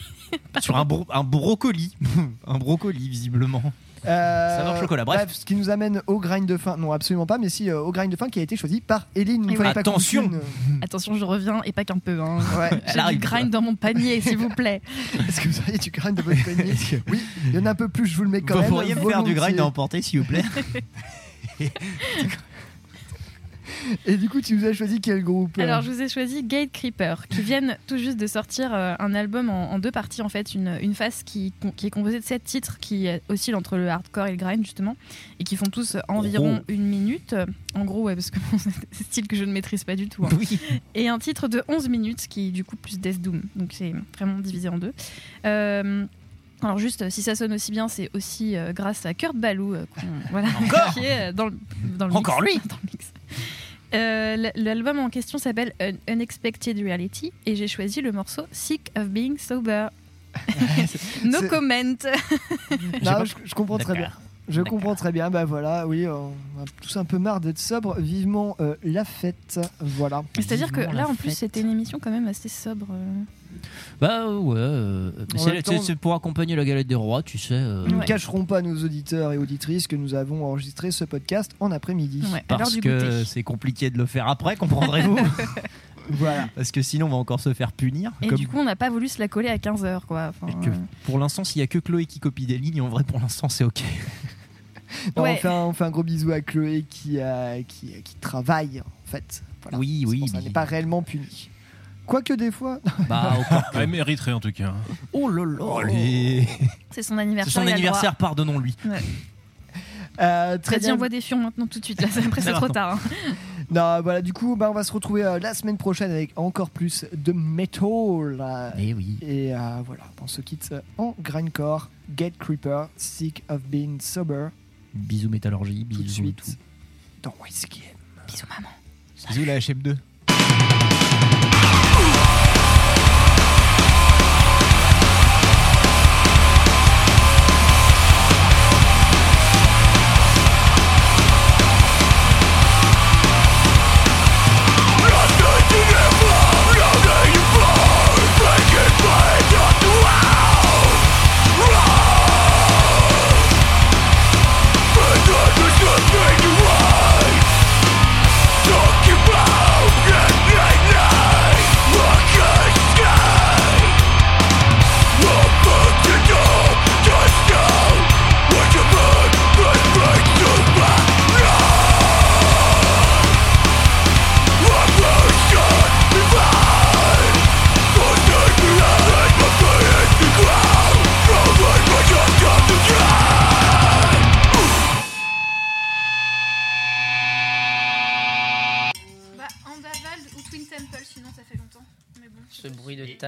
sur un, bro- un brocoli, un brocoli visiblement. Euh, Saveur chocolat, bref. ce qui nous amène au grind de fin. Non, absolument pas, mais si euh, au grind de fin qui a été choisi par Eline. oui. pas Attention. coutume. Attention, je reviens et pas qu'un peu. Hein. Ouais. J'ai du grind dans mon panier, s'il vous plaît. Est-ce que vous auriez du grind de votre panier Oui, il y en a un peu plus, je vous le mets quand Vous même. pourriez me faire du grind à emporter s'il vous plaît Et du coup, tu nous as choisi quel groupe Alors, je vous ai choisi Gate Creeper, qui viennent tout juste de sortir euh, un album en, en deux parties, en fait. Une, une phase qui, qui est composée de sept titres qui oscillent entre le hardcore et le grind, justement, et qui font tous environ une minute. En gros, ouais, parce que bon, c'est des styles que je ne maîtrise pas du tout. hein. Oui. Et un titre de 11 minutes, qui est du coup plus Death Doom. Donc, c'est vraiment divisé en deux. Euh, alors juste, si ça sonne aussi bien, c'est aussi euh, grâce à Kurt Ballou, euh, voilà, qui est dans le, dans le mix. Encore lui Dans le mix. Euh, L'album en question s'appelle Un Unexpected Reality et j'ai choisi le morceau Sick of Being Sober. no comment. Non, je, je comprends très bien. Je comprends très bien. Bah voilà, oui, on a tous un peu marre d'être sobre. Vivement euh, la fête. Voilà. C'est-à-dire que là, en plus, c'était une émission quand même assez sobre. Bah euh, ouais, euh, c'est temps- pour accompagner la galette des rois, tu sais. euh, Nous ne Ouais. cacherons pas à nos auditeurs et auditrices que nous avons enregistré ce podcast en après-midi. Ouais, Parce que c'est compliqué de le faire après, comprendrez-vous Voilà. Parce que sinon on va encore se faire punir. Et Comme- du coup, on n'a pas voulu se la coller à 15h. Quoi. Enfin, et que euh, pour l'instant, s'il y a que Chloé qui copie des lignes, en vrai, pour l'instant, c'est ok. Non, Ouais. on, fait un, on fait un gros bisou à Chloé qui, euh, qui, qui travaille en fait. Voilà. Oui, C'est oui, ça, n'est pas réellement punie. Quoique des fois. Bah. Elle mériterait en tout cas. Oh là là. C'est son C'est anniversaire. son a le anniversaire, pardonnons-lui. Ouais. Euh, très bien. envoie des fions maintenant tout de suite. Là, après, c'est trop tard. hein. Non, voilà, du coup, bah, on va se retrouver euh, la semaine prochaine avec encore plus de metal. euh, Eh oui. Et euh, voilà, on se quitte en grindcore. Get Creeper, Sick of Being Sober. Bisous métallurgie, Tout de bisous suite tout. dans YCKM. Bisous, maman. Bisous la HM2.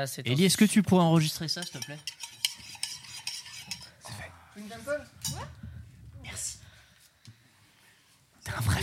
C'est Ellie, est-ce que tu pourrais enregistrer ça, s'il te plaît? Une sample Merci. T'es un vrai